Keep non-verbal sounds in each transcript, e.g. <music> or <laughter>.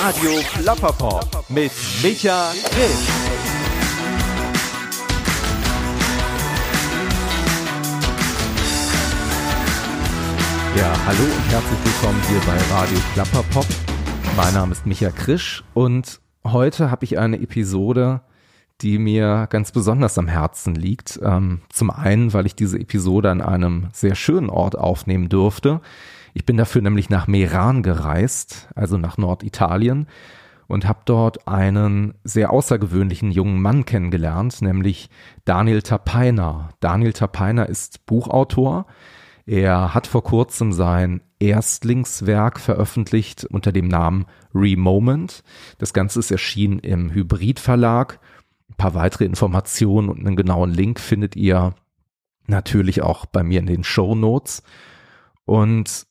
Radio Plapperpop mit Micha Grimm. Ja, hallo und herzlich willkommen hier bei Radio Klapperpop. Mein Name ist Micha Krisch und heute habe ich eine Episode, die mir ganz besonders am Herzen liegt. Ähm, zum einen, weil ich diese Episode an einem sehr schönen Ort aufnehmen durfte. Ich bin dafür nämlich nach Meran gereist, also nach Norditalien und habe dort einen sehr außergewöhnlichen jungen Mann kennengelernt, nämlich Daniel Tapeiner. Daniel Tapeiner ist Buchautor. Er hat vor kurzem sein Erstlingswerk veröffentlicht unter dem Namen Remoment. Das Ganze ist erschienen im Hybrid Verlag. Ein paar weitere Informationen und einen genauen Link findet ihr natürlich auch bei mir in den Show Notes. Und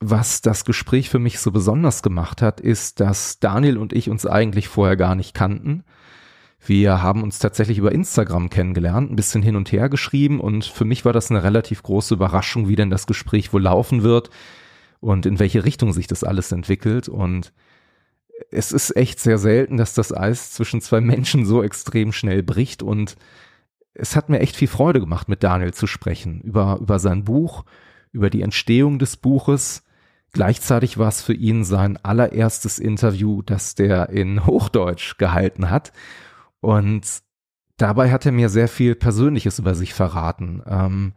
was das Gespräch für mich so besonders gemacht hat, ist, dass Daniel und ich uns eigentlich vorher gar nicht kannten. Wir haben uns tatsächlich über Instagram kennengelernt, ein bisschen hin und her geschrieben und für mich war das eine relativ große Überraschung, wie denn das Gespräch wohl laufen wird und in welche Richtung sich das alles entwickelt. Und es ist echt sehr selten, dass das Eis zwischen zwei Menschen so extrem schnell bricht. Und es hat mir echt viel Freude gemacht, mit Daniel zu sprechen über, über sein Buch, über die Entstehung des Buches, Gleichzeitig war es für ihn sein allererstes Interview, das der in Hochdeutsch gehalten hat. Und dabei hat er mir sehr viel Persönliches über sich verraten. Ähm,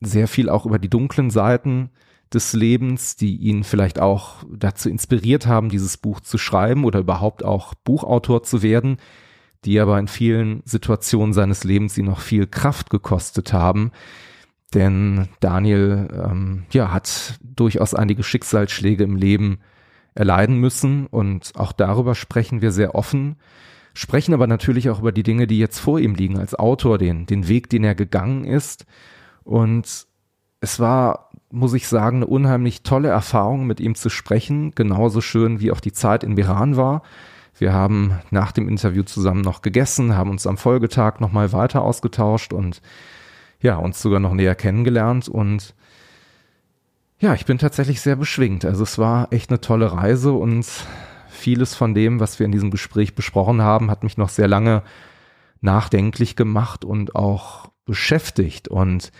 sehr viel auch über die dunklen Seiten des Lebens, die ihn vielleicht auch dazu inspiriert haben, dieses Buch zu schreiben oder überhaupt auch Buchautor zu werden, die aber in vielen Situationen seines Lebens ihn noch viel Kraft gekostet haben, denn Daniel ähm, ja, hat durchaus einige Schicksalsschläge im Leben erleiden müssen und auch darüber sprechen wir sehr offen, sprechen aber natürlich auch über die Dinge, die jetzt vor ihm liegen als Autor, den, den Weg, den er gegangen ist. Und es war, muss ich sagen, eine unheimlich tolle Erfahrung, mit ihm zu sprechen, genauso schön wie auch die Zeit in Iran war. Wir haben nach dem Interview zusammen noch gegessen, haben uns am Folgetag nochmal weiter ausgetauscht und ja, uns sogar noch näher kennengelernt und ja, ich bin tatsächlich sehr beschwingt. Also es war echt eine tolle Reise und vieles von dem, was wir in diesem Gespräch besprochen haben, hat mich noch sehr lange nachdenklich gemacht und auch beschäftigt. Und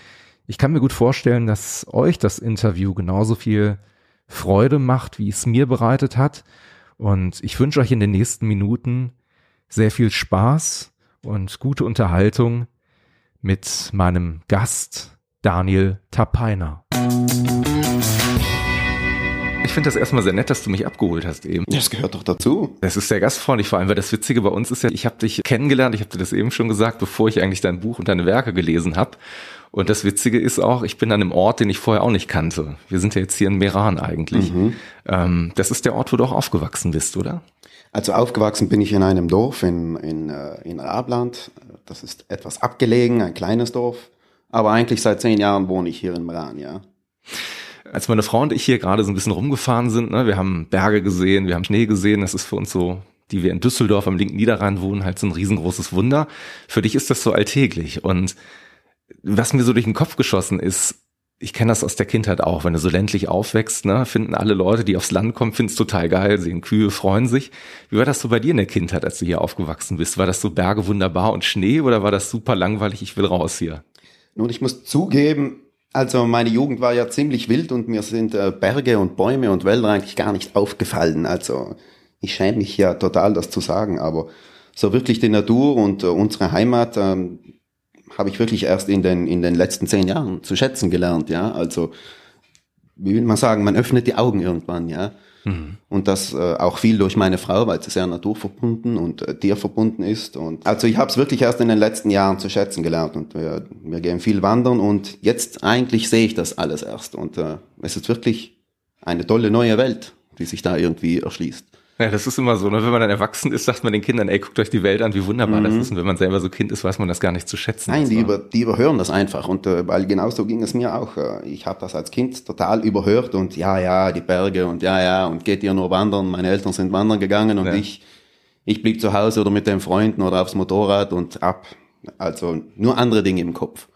ich kann mir gut vorstellen, dass euch das Interview genauso viel Freude macht, wie es mir bereitet hat. Und ich wünsche euch in den nächsten Minuten sehr viel Spaß und gute Unterhaltung mit meinem Gast Daniel Tapeiner. Ich finde das erstmal sehr nett, dass du mich abgeholt hast eben. Das gehört doch dazu. Das ist sehr gastfreundlich, vor allem, weil das Witzige bei uns ist ja, ich habe dich kennengelernt, ich habe dir das eben schon gesagt, bevor ich eigentlich dein Buch und deine Werke gelesen habe. Und das Witzige ist auch, ich bin an einem Ort, den ich vorher auch nicht kannte. Wir sind ja jetzt hier in Meran eigentlich. Mhm. Ähm, das ist der Ort, wo du auch aufgewachsen bist, oder? Also aufgewachsen bin ich in einem Dorf in, in, äh, in Rabland. Das ist etwas abgelegen, ein kleines Dorf. Aber eigentlich seit zehn Jahren wohne ich hier in Meran, ja. Als meine Frau und ich hier gerade so ein bisschen rumgefahren sind, ne, wir haben Berge gesehen, wir haben Schnee gesehen, das ist für uns so, die wir in Düsseldorf am linken Niederrhein wohnen, halt so ein riesengroßes Wunder. Für dich ist das so alltäglich. Und was mir so durch den Kopf geschossen ist, ich kenne das aus der Kindheit auch, wenn du so ländlich aufwächst, ne, finden alle Leute, die aufs Land kommen, finden es total geil, sehen Kühe, freuen sich. Wie war das so bei dir in der Kindheit, als du hier aufgewachsen bist? War das so Berge wunderbar und Schnee oder war das super langweilig, ich will raus hier? Nun, ich muss zugeben, also meine Jugend war ja ziemlich wild und mir sind äh, Berge und Bäume und Wälder eigentlich gar nicht aufgefallen. Also ich schäme mich ja total, das zu sagen, aber so wirklich die Natur und äh, unsere Heimat, ähm, habe ich wirklich erst in den, in den letzten zehn Jahren zu schätzen gelernt, ja. Also, wie will man sagen, man öffnet die Augen irgendwann, ja. Mhm. Und das äh, auch viel durch meine Frau, weil sie sehr naturverbunden und äh, tierverbunden ist. Und also ich habe es wirklich erst in den letzten Jahren zu schätzen gelernt und wir, wir gehen viel wandern und jetzt eigentlich sehe ich das alles erst. Und äh, es ist wirklich eine tolle neue Welt, die sich da irgendwie erschließt. Ja, das ist immer so, ne? wenn man dann erwachsen ist, sagt man den Kindern, ey, guckt euch die Welt an, wie wunderbar mhm. das ist. Und wenn man selber so Kind ist, weiß man das gar nicht zu schätzen. Nein, die, über, die überhören das einfach. Und äh, weil genauso ging es mir auch. Äh, ich habe das als Kind total überhört und ja, ja, die Berge und ja, ja, und geht ihr nur wandern. Meine Eltern sind wandern gegangen und ja. ich, ich blieb zu Hause oder mit den Freunden oder aufs Motorrad und ab. Also nur andere Dinge im Kopf.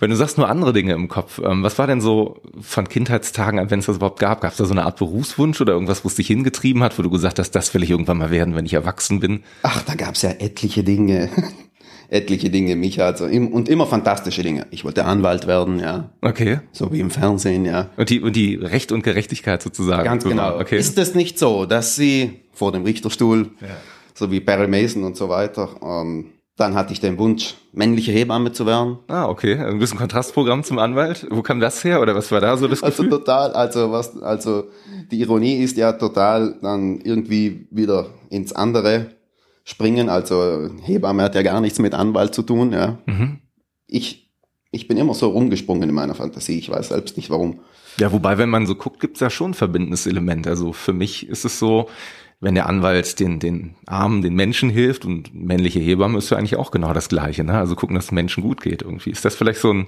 Wenn du sagst nur andere Dinge im Kopf, ähm, was war denn so von Kindheitstagen an, wenn es das überhaupt gab? Gab es da so eine Art Berufswunsch oder irgendwas, wo es dich hingetrieben hat, wo du gesagt hast, das will ich irgendwann mal werden, wenn ich erwachsen bin? Ach, da gab's ja etliche Dinge. <laughs> etliche Dinge, mich also und immer fantastische Dinge. Ich wollte Anwalt werden, ja. Okay. So wie im Fernsehen, ja. Und die, und die Recht und Gerechtigkeit sozusagen. Ganz genau. Okay. Ist es nicht so, dass sie vor dem Richterstuhl, so wie Barry Mason und so weiter, ähm, dann hatte ich den Wunsch, männliche Hebamme zu werden. Ah, okay. Ein bisschen Kontrastprogramm zum Anwalt. Wo kam das her? Oder was war da so das Also Gefühl? total, also was, also die Ironie ist ja total dann irgendwie wieder ins andere springen. Also Hebamme hat ja gar nichts mit Anwalt zu tun, ja. Mhm. Ich, ich bin immer so rumgesprungen in meiner Fantasie. Ich weiß selbst nicht warum. Ja, wobei, wenn man so guckt, gibt's ja schon ein verbindendes Element. Also für mich ist es so, wenn der Anwalt den, den Armen, den Menschen hilft und männliche Hebamme ist ja eigentlich auch genau das Gleiche. Ne? Also gucken, dass es Menschen gut geht irgendwie. Ist das vielleicht so ein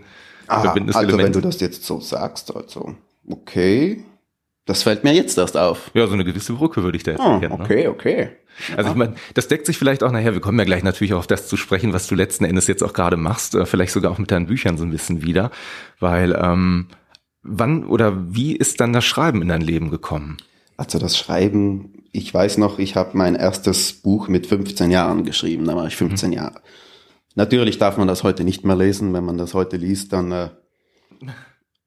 Aha, verbindendes also wenn Element? du das jetzt so sagst, also okay. Das fällt mir jetzt erst auf. ja, so eine gewisse Brücke würde ich da jetzt Ah, erkennen, ne? okay, okay. Also ich meine, das deckt sich vielleicht auch nachher, wir kommen ja gleich natürlich auch auf das zu sprechen, was du letzten Endes jetzt auch gerade machst, äh, vielleicht sogar auch mit deinen Büchern so ein bisschen wieder, weil ähm, wann oder wie ist dann das Schreiben in dein Leben gekommen? Also das Schreiben, ich weiß noch, ich habe mein erstes Buch mit 15 Jahren geschrieben, da war ich 15 Jahre. Natürlich darf man das heute nicht mehr lesen, wenn man das heute liest, dann äh,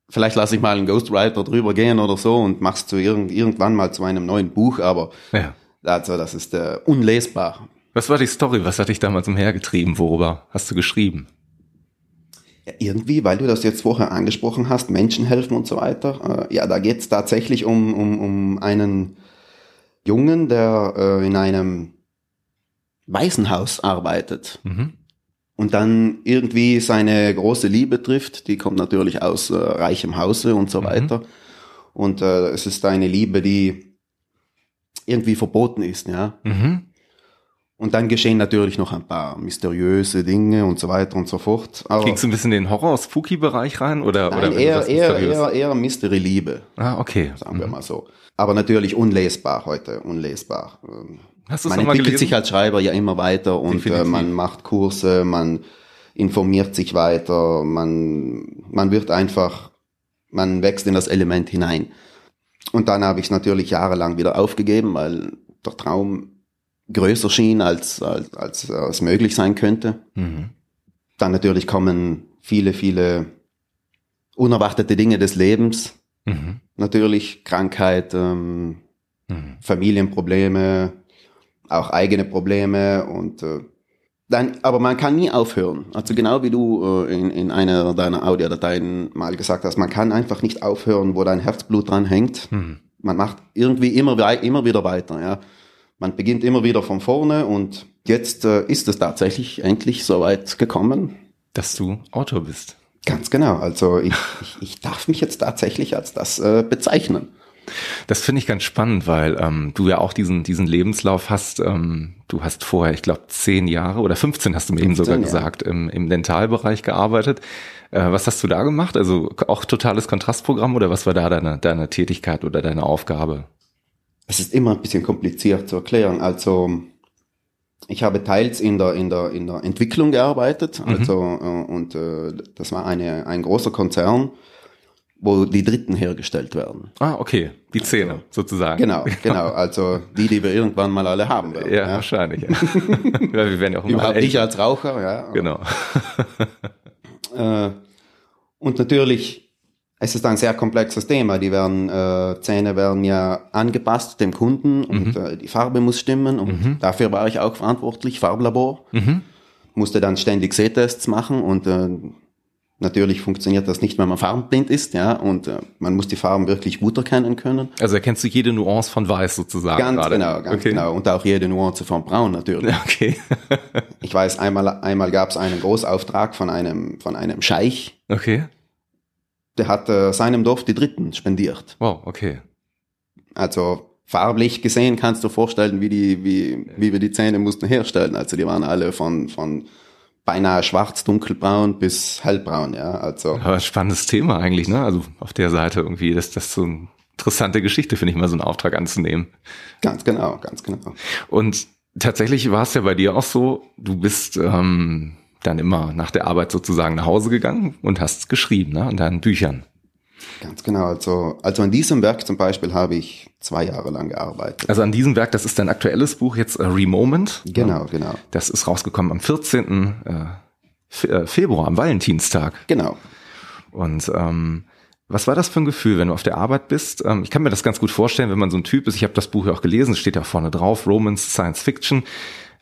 vielleicht lasse ich mal einen Ghostwriter drüber gehen oder so und mach's zu irgend, irgendwann mal zu einem neuen Buch, aber Ja. also das ist äh, unlesbar. Was war die Story? Was hat dich damals umhergetrieben? Worüber hast du geschrieben? Ja, irgendwie, weil du das jetzt vorher angesprochen hast, Menschen helfen und so weiter. Äh, ja, da geht's tatsächlich um, um, um einen Jungen, der äh, in einem Waisenhaus arbeitet Mhm. und dann irgendwie seine große Liebe trifft. Die kommt natürlich aus äh, reichem Hause und so Mhm. weiter. Und äh, es ist eine Liebe, die irgendwie verboten ist, ja. Mhm. Und dann geschehen natürlich noch ein paar mysteriöse Dinge und so weiter und so fort. Aber Ging es ein bisschen in den Horror-Spooky-Bereich rein oder, Nein, oder du eher, eher, eher, eher Mystery-Liebe, Ah, okay. sagen wir mal so. Aber natürlich unlesbar heute, unlesbar. Ähm, Hast Man entwickelt gelesen? sich als Schreiber ja immer weiter und äh, man macht Kurse, man informiert sich weiter, man, man wird einfach, man wächst in das Element hinein. Und dann habe ich es natürlich jahrelang wieder aufgegeben, weil der Traum größer schien, als, als, als äh, es möglich sein könnte. Mhm. Dann natürlich kommen viele, viele unerwartete Dinge des Lebens. Mhm. Natürlich Krankheit, ähm, Mhm. Familienprobleme, auch eigene Probleme und äh, dann, aber man kann nie aufhören. Also genau wie du äh, in, in einer deiner Audiodateien mal gesagt hast, man kann einfach nicht aufhören, wo dein Herzblut dran hängt. Mhm. Man macht irgendwie immer, immer wieder weiter. Ja. Man beginnt immer wieder von vorne und jetzt äh, ist es tatsächlich endlich so weit gekommen. Dass du Autor bist. Ganz genau. Also ich, ich, ich darf mich jetzt tatsächlich als das äh, bezeichnen. Das finde ich ganz spannend, weil ähm, du ja auch diesen, diesen Lebenslauf hast. Ähm, du hast vorher, ich glaube, zehn Jahre oder 15 hast du mir eben 15, sogar ja. gesagt, im, im Dentalbereich gearbeitet. Äh, was hast du da gemacht? Also auch totales Kontrastprogramm oder was war da deine, deine Tätigkeit oder deine Aufgabe? Es ist immer ein bisschen kompliziert zu erklären. Also ich habe teils in der, in der, in der Entwicklung gearbeitet, also äh, und äh, das war eine, ein großer Konzern, wo die Dritten hergestellt werden. Ah, okay, die Zähne sozusagen. Genau, genau. <laughs> Also die, die wir irgendwann mal alle haben werden. Ja, wahrscheinlich. Ja. <laughs> ja, wir werden ja auch Überhaupt ich als Raucher, ja. Genau. Äh, und natürlich, es ist ein sehr komplexes Thema. Die werden, äh, Zähne werden ja angepasst dem Kunden und äh, die Farbe muss stimmen. Und dafür war ich auch verantwortlich, Farblabor. Mhm. Musste dann ständig Sehtests machen und äh, natürlich funktioniert das nicht, wenn man farbenblind ist, ja. Und äh, man muss die Farben wirklich gut erkennen können. Also erkennst du jede Nuance von Weiß sozusagen Ganz gerade. genau, ganz okay. genau. Und auch jede Nuance von Braun natürlich. Okay. Ich weiß, einmal, einmal gab es einen Großauftrag von einem, von einem Scheich, okay. Der hat äh, seinem Dorf die Dritten spendiert. Wow, okay. Also farblich gesehen kannst du vorstellen, wie die, wie, wie wir die Zähne mussten herstellen. Also die waren alle von, von beinahe schwarz, dunkelbraun bis hellbraun, ja. Also Aber spannendes Thema eigentlich, ne? Also auf der Seite irgendwie, das, das ist so eine interessante Geschichte, finde ich mal, so einen Auftrag anzunehmen. ganz genau, ganz genau. Und tatsächlich war es ja bei dir auch so, du bist ähm, dann immer nach der Arbeit sozusagen nach Hause gegangen und hast geschrieben, ne, an deinen Büchern. Ganz genau. Also, also an diesem Werk zum Beispiel habe ich zwei Jahre lang gearbeitet. Also an diesem Werk, das ist dein aktuelles Buch jetzt äh, Remoment. Genau, genau. Das ist rausgekommen am 14. Äh, äh, Februar, am Valentinstag. Genau. Und ähm, was war das für ein Gefühl, wenn du auf der Arbeit bist? Ähm, ich kann mir das ganz gut vorstellen, wenn man so ein Typ ist. Ich habe das Buch ja auch gelesen, es steht ja vorne drauf, Romance, Science Fiction.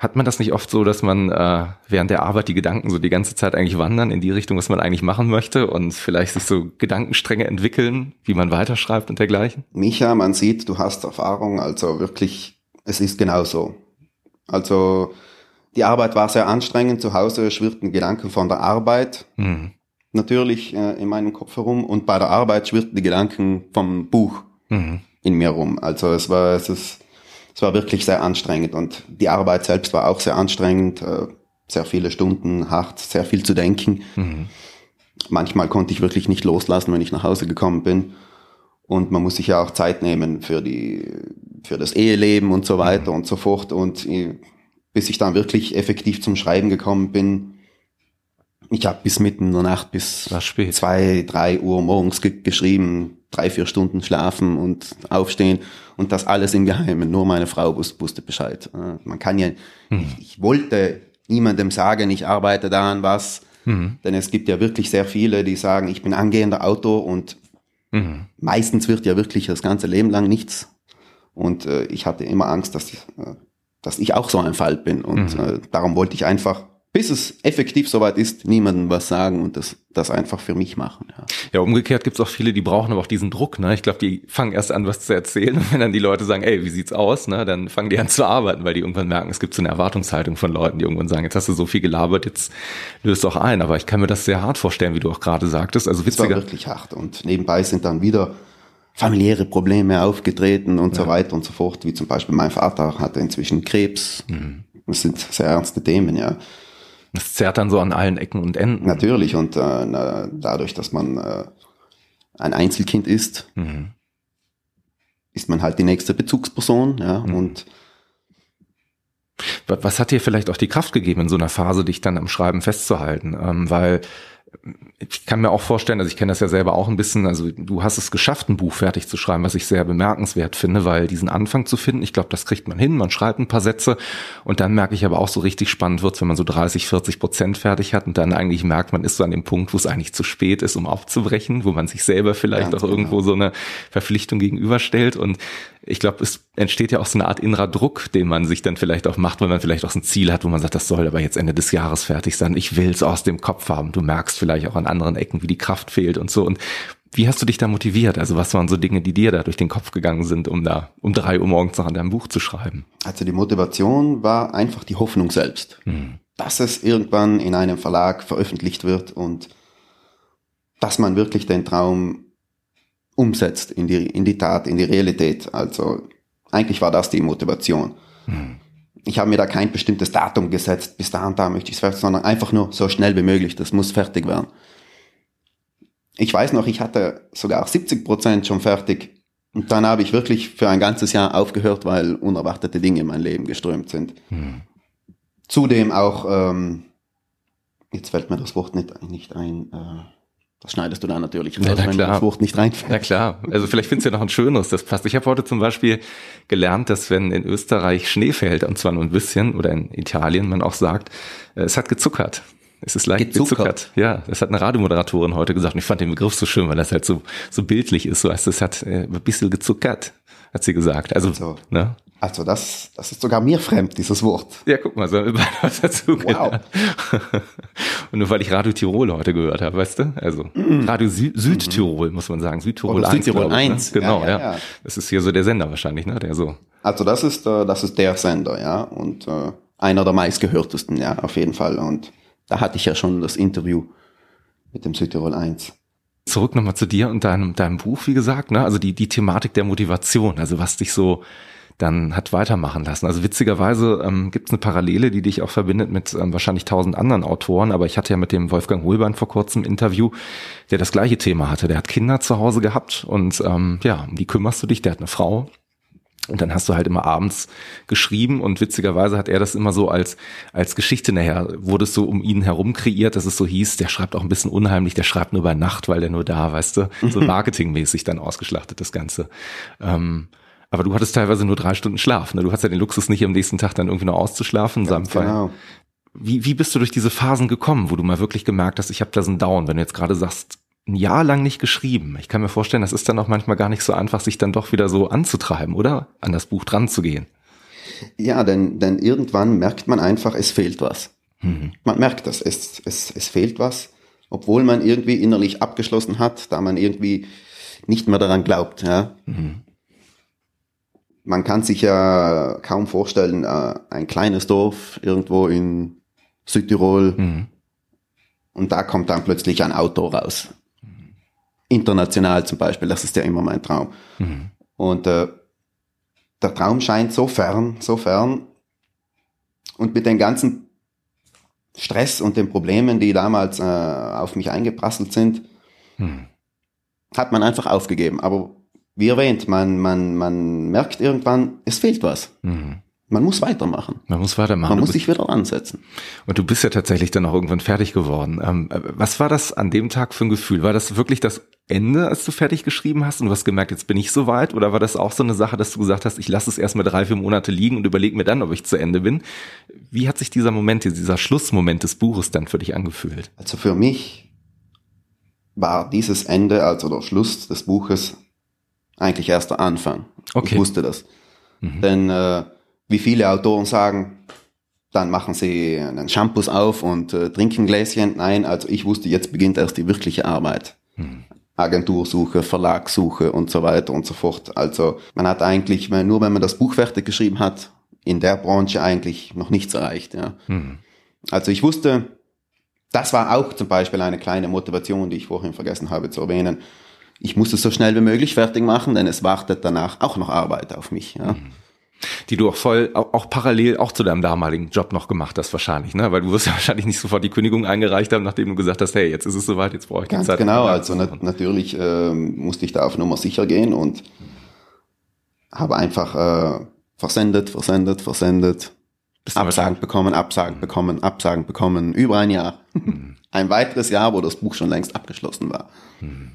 Hat man das nicht oft so, dass man äh, während der Arbeit die Gedanken so die ganze Zeit eigentlich wandern in die Richtung, was man eigentlich machen möchte und vielleicht sich so Gedankenstränge entwickeln, wie man weiterschreibt und dergleichen? Micha, man sieht, du hast Erfahrung, also wirklich, es ist genauso. Also die Arbeit war sehr anstrengend, zu Hause schwirrten Gedanken von der Arbeit Mhm. natürlich äh, in meinem Kopf herum und bei der Arbeit schwirrten die Gedanken vom Buch Mhm. in mir rum. Also es war, es ist, es war wirklich sehr anstrengend und die Arbeit selbst war auch sehr anstrengend, äh, sehr viele Stunden hart, sehr viel zu denken. Mhm. Manchmal konnte ich wirklich nicht loslassen, wenn ich nach Hause gekommen bin. Und man muss sich ja auch Zeit nehmen für die, für das Eheleben und so weiter und so fort. Und äh, bis ich dann wirklich effektiv zum Schreiben gekommen bin, ich habe bis mitten in der Nacht bis zwei, drei Uhr morgens ge geschrieben, drei, vier Stunden schlafen und aufstehen und das alles im Geheimen. Nur meine Frau wus wusste Bescheid. Äh, Man kann ja, ich, ich wollte niemandem sagen, ich arbeite da an was, denn es gibt ja wirklich sehr viele, die sagen, ich bin angehender Autor und Mhm. meistens wird ja wirklich das ganze Leben lang nichts. Und äh, ich hatte immer Angst, dass, ich, äh, dass ich auch so ein Fall bin. Und äh, darum wollte ich einfach, bis es effektiv soweit ist, niemandem was sagen und das, das einfach für mich machen. Ja. Ja, umgekehrt gibt's auch viele, die brauchen aber auch diesen Druck. Ne? Ich glaube, die fangen erst an, was zu erzählen. Und wenn dann die Leute sagen, ey, wie sieht's aus? Ne? Dann fangen die an zu arbeiten, weil die irgendwann merken, es gibt so eine Erwartungshaltung von Leuten, die irgendwann sagen, jetzt hast du so viel gelabert, jetzt löst doch ein. Aber ich kann mir das sehr hart vorstellen, wie du auch gerade sagtest. Also Es war witziger. wirklich hart. Und nebenbei sind dann wieder familiäre Probleme aufgetreten und so weiter und so fort. Wie zum Beispiel mein Vater hatte inzwischen Krebs. Das sind sehr ernste Themen, ja. Das zerrt dann so an allen Ecken und Enden. Natürlich. Und äh, na, dadurch, dass man äh, ein Einzelkind ist, Mhm. ist man halt die nächste Bezugsperson, ja. Und Was was hat dir vielleicht auch die Kraft gegeben, in so einer Phase dich dann am Schreiben festzuhalten? Ähm, weil ich kann mir auch vorstellen, also ich kenne das ja selber auch ein bisschen, also du hast es geschafft, ein Buch fertig zu schreiben, was ich sehr bemerkenswert finde, weil diesen Anfang zu finden, ich glaube, das kriegt man hin, man schreibt ein paar Sätze und dann merke ich aber auch so richtig spannend wird's, wenn man so 30, 40 Prozent fertig hat und dann eigentlich merkt, man ist so an dem Punkt, wo es eigentlich zu spät ist, um aufzubrechen, wo man sich selber vielleicht Ganz auch irgendwo genau. so eine Verpflichtung gegenüberstellt und ich glaube, es entsteht ja auch so eine Art innerer Druck, den man sich dann vielleicht auch macht, weil man vielleicht auch so ein Ziel hat, wo man sagt, das soll aber jetzt Ende des Jahres fertig sein. Ich will es aus dem Kopf haben. Du merkst vielleicht auch an anderen Ecken, wie die Kraft fehlt und so. Und wie hast du dich da motiviert? Also was waren so Dinge, die dir da durch den Kopf gegangen sind, um da um drei Uhr morgens noch an deinem Buch zu schreiben? also die Motivation war einfach die Hoffnung selbst. Dass es irgendwann in einem Verlag veröffentlicht wird und dass man wirklich den Traum umsetzt in die, in die Tat, in die Realität. Also eigentlich war das die Motivation. Ich habe mir da kein bestimmtes Datum gesetzt, bis da und da möchte ich es fertig, sondern einfach nur so schnell wie möglich, das muss fertig werden. Ich weiß noch, ich hatte sogar 70 Prozent schon fertig. Und dann habe ich wirklich für ein ganzes Jahr aufgehört, weil unerwartete Dinge in mein Leben geströmt sind. Zudem auch, ähm, jetzt fällt mir das Wort nicht, nicht ein, äh, das schneidest du da natürlich raus, Ja, na wenn klar. das Wort nicht reinfällt. Na klar, also vielleicht findest du ja noch ein schöneres, das passt. Ich habe heute zum Beispiel gelernt, dass wenn in Österreich Schnee fällt, und zwar nur ein bisschen, oder in Italien man auch sagt, äh, es hat gezuckert. Es ist leicht gezuckert. Gezuckert. Ja, das hat eine Radiomoderatorin heute gesagt. Und ich fand den Begriff so schön, weil das halt so, so bildlich ist. So heißt es hat äh, ein bisschen gezuckert, hat sie gesagt. Also, Also. ne? Also das, das ist sogar mir fremd, dieses Wort. Ja, guck mal, so haben wir beide was dazu Wow. <laughs> Und nur weil ich Radio Tirol heute gehört habe, weißt du? Also Radio Sü Südtirol, muss man sagen. Südtirol Oder 1. Südtirol glaube ich, 1. Ne? Genau, Ja, ja, ja, ja. Das ist hier so der Sender wahrscheinlich, ne? Der so. Also das ist, äh, das ist der Sender, ja, und äh, einer der meistgehörtesten, ja, auf jeden Fall. Und da hatte ich ja schon das Interview mit dem Südtirol 1. Zurück nochmal zu dir und deinem, deinem Buch, wie gesagt, ne? Also die, die Thematik der Motivation, also was dich so dann hat weitermachen lassen. Also witzigerweise ähm, gibt es eine Parallele, die dich auch verbindet mit ähm, wahrscheinlich tausend anderen Autoren, aber ich hatte ja mit dem Wolfgang Holbein vor kurzem ein Interview, der das gleiche Thema hatte. Der hat Kinder zu Hause gehabt und ähm, ja, um die kümmerst du dich, der hat eine Frau. Und dann hast du halt immer abends geschrieben und witzigerweise hat er das immer so als, als Geschichte nachher, wurde es so um ihn herum kreiert, dass es so hieß, der schreibt auch ein bisschen unheimlich, der schreibt nur bei Nacht, weil der nur da, weißt du, so <laughs> marketingmäßig dann ausgeschlachtet das Ganze. Ähm, aber du hattest teilweise nur drei Stunden Schlaf, ne? Du hast ja den Luxus nicht am nächsten Tag dann irgendwie noch auszuschlafen, in seinem Fall. Genau. Wie, wie bist du durch diese Phasen gekommen, wo du mal wirklich gemerkt hast, ich habe da so einen Down, wenn du jetzt gerade sagst, ein Jahr lang nicht geschrieben. Ich kann mir vorstellen, das ist dann auch manchmal gar nicht so einfach, sich dann doch wieder so anzutreiben, oder? An das Buch dran zu gehen. Ja, denn, denn irgendwann merkt man einfach, es fehlt was. Mhm. Man merkt das, es, es, es fehlt was, obwohl man irgendwie innerlich abgeschlossen hat, da man irgendwie nicht mehr daran glaubt. Ja. Mhm. Man kann sich ja kaum vorstellen, äh, ein kleines Dorf irgendwo in Südtirol Mhm. und da kommt dann plötzlich ein Auto raus. International zum Beispiel, das ist ja immer mein Traum. Mhm. Und äh, der Traum scheint so fern, so fern. Und mit den ganzen Stress und den Problemen, die damals äh, auf mich eingeprasselt sind, Mhm. hat man einfach aufgegeben. Aber wie erwähnt, man, man, man merkt irgendwann, es fehlt was. Mhm. Man muss weitermachen. Man muss weitermachen. Man Du muss sich wieder ansetzen. Und du bist ja tatsächlich dann auch irgendwann fertig geworden. Ähm, äh, was war das an dem Tag für ein Gefühl? War das wirklich das Ende, als du fertig geschrieben hast und du hast gemerkt, jetzt bin ich soweit? Oder war das auch so eine Sache, dass du gesagt hast, ich lasse es erstmal drei, vier Monate liegen und überlege mir dann, ob ich zu Ende bin? Wie hat sich dieser Moment, dieser Schlussmoment des Buches dann für dich angefühlt? Also für mich war dieses Ende, also der Schluss des Buches, eigentlich erst der Anfang. Okay. Ich wusste das. Mhm. Denn äh, wie viele Autoren sagen, dann machen sie einen Shampoos auf und äh, trinken Gläschen. Nein, also ich wusste, jetzt beginnt erst die wirkliche Arbeit. Mhm. Agentursuche, Verlagssuche und so weiter und so fort. Also man hat eigentlich, nur wenn man das Buch fertig geschrieben hat, in der Branche eigentlich noch nichts erreicht. Ja. Mhm. Also ich wusste, das war auch zum Beispiel eine kleine Motivation, die ich vorhin vergessen habe zu erwähnen. Ich muss es so schnell wie möglich fertig machen, denn es wartet danach auch noch Arbeit auf mich. Ja. Die du auch voll, auch, auch parallel auch zu deinem damaligen Job noch gemacht hast wahrscheinlich, ne? Weil du wirst ja <laughs> wahrscheinlich nicht sofort die Kündigung eingereicht haben, nachdem du gesagt hast, hey, jetzt ist es soweit, jetzt brauche ich die Ganz Zeit. genau, also nat natürlich ähm, musste ich da auf Nummer sicher gehen und habe einfach äh, versendet, versendet, versendet, Absagen bekommen, Absagen bekommen, Absagen bekommen, über ein Jahr. <laughs> Ein weiteres Jahr, wo das Buch schon längst abgeschlossen war.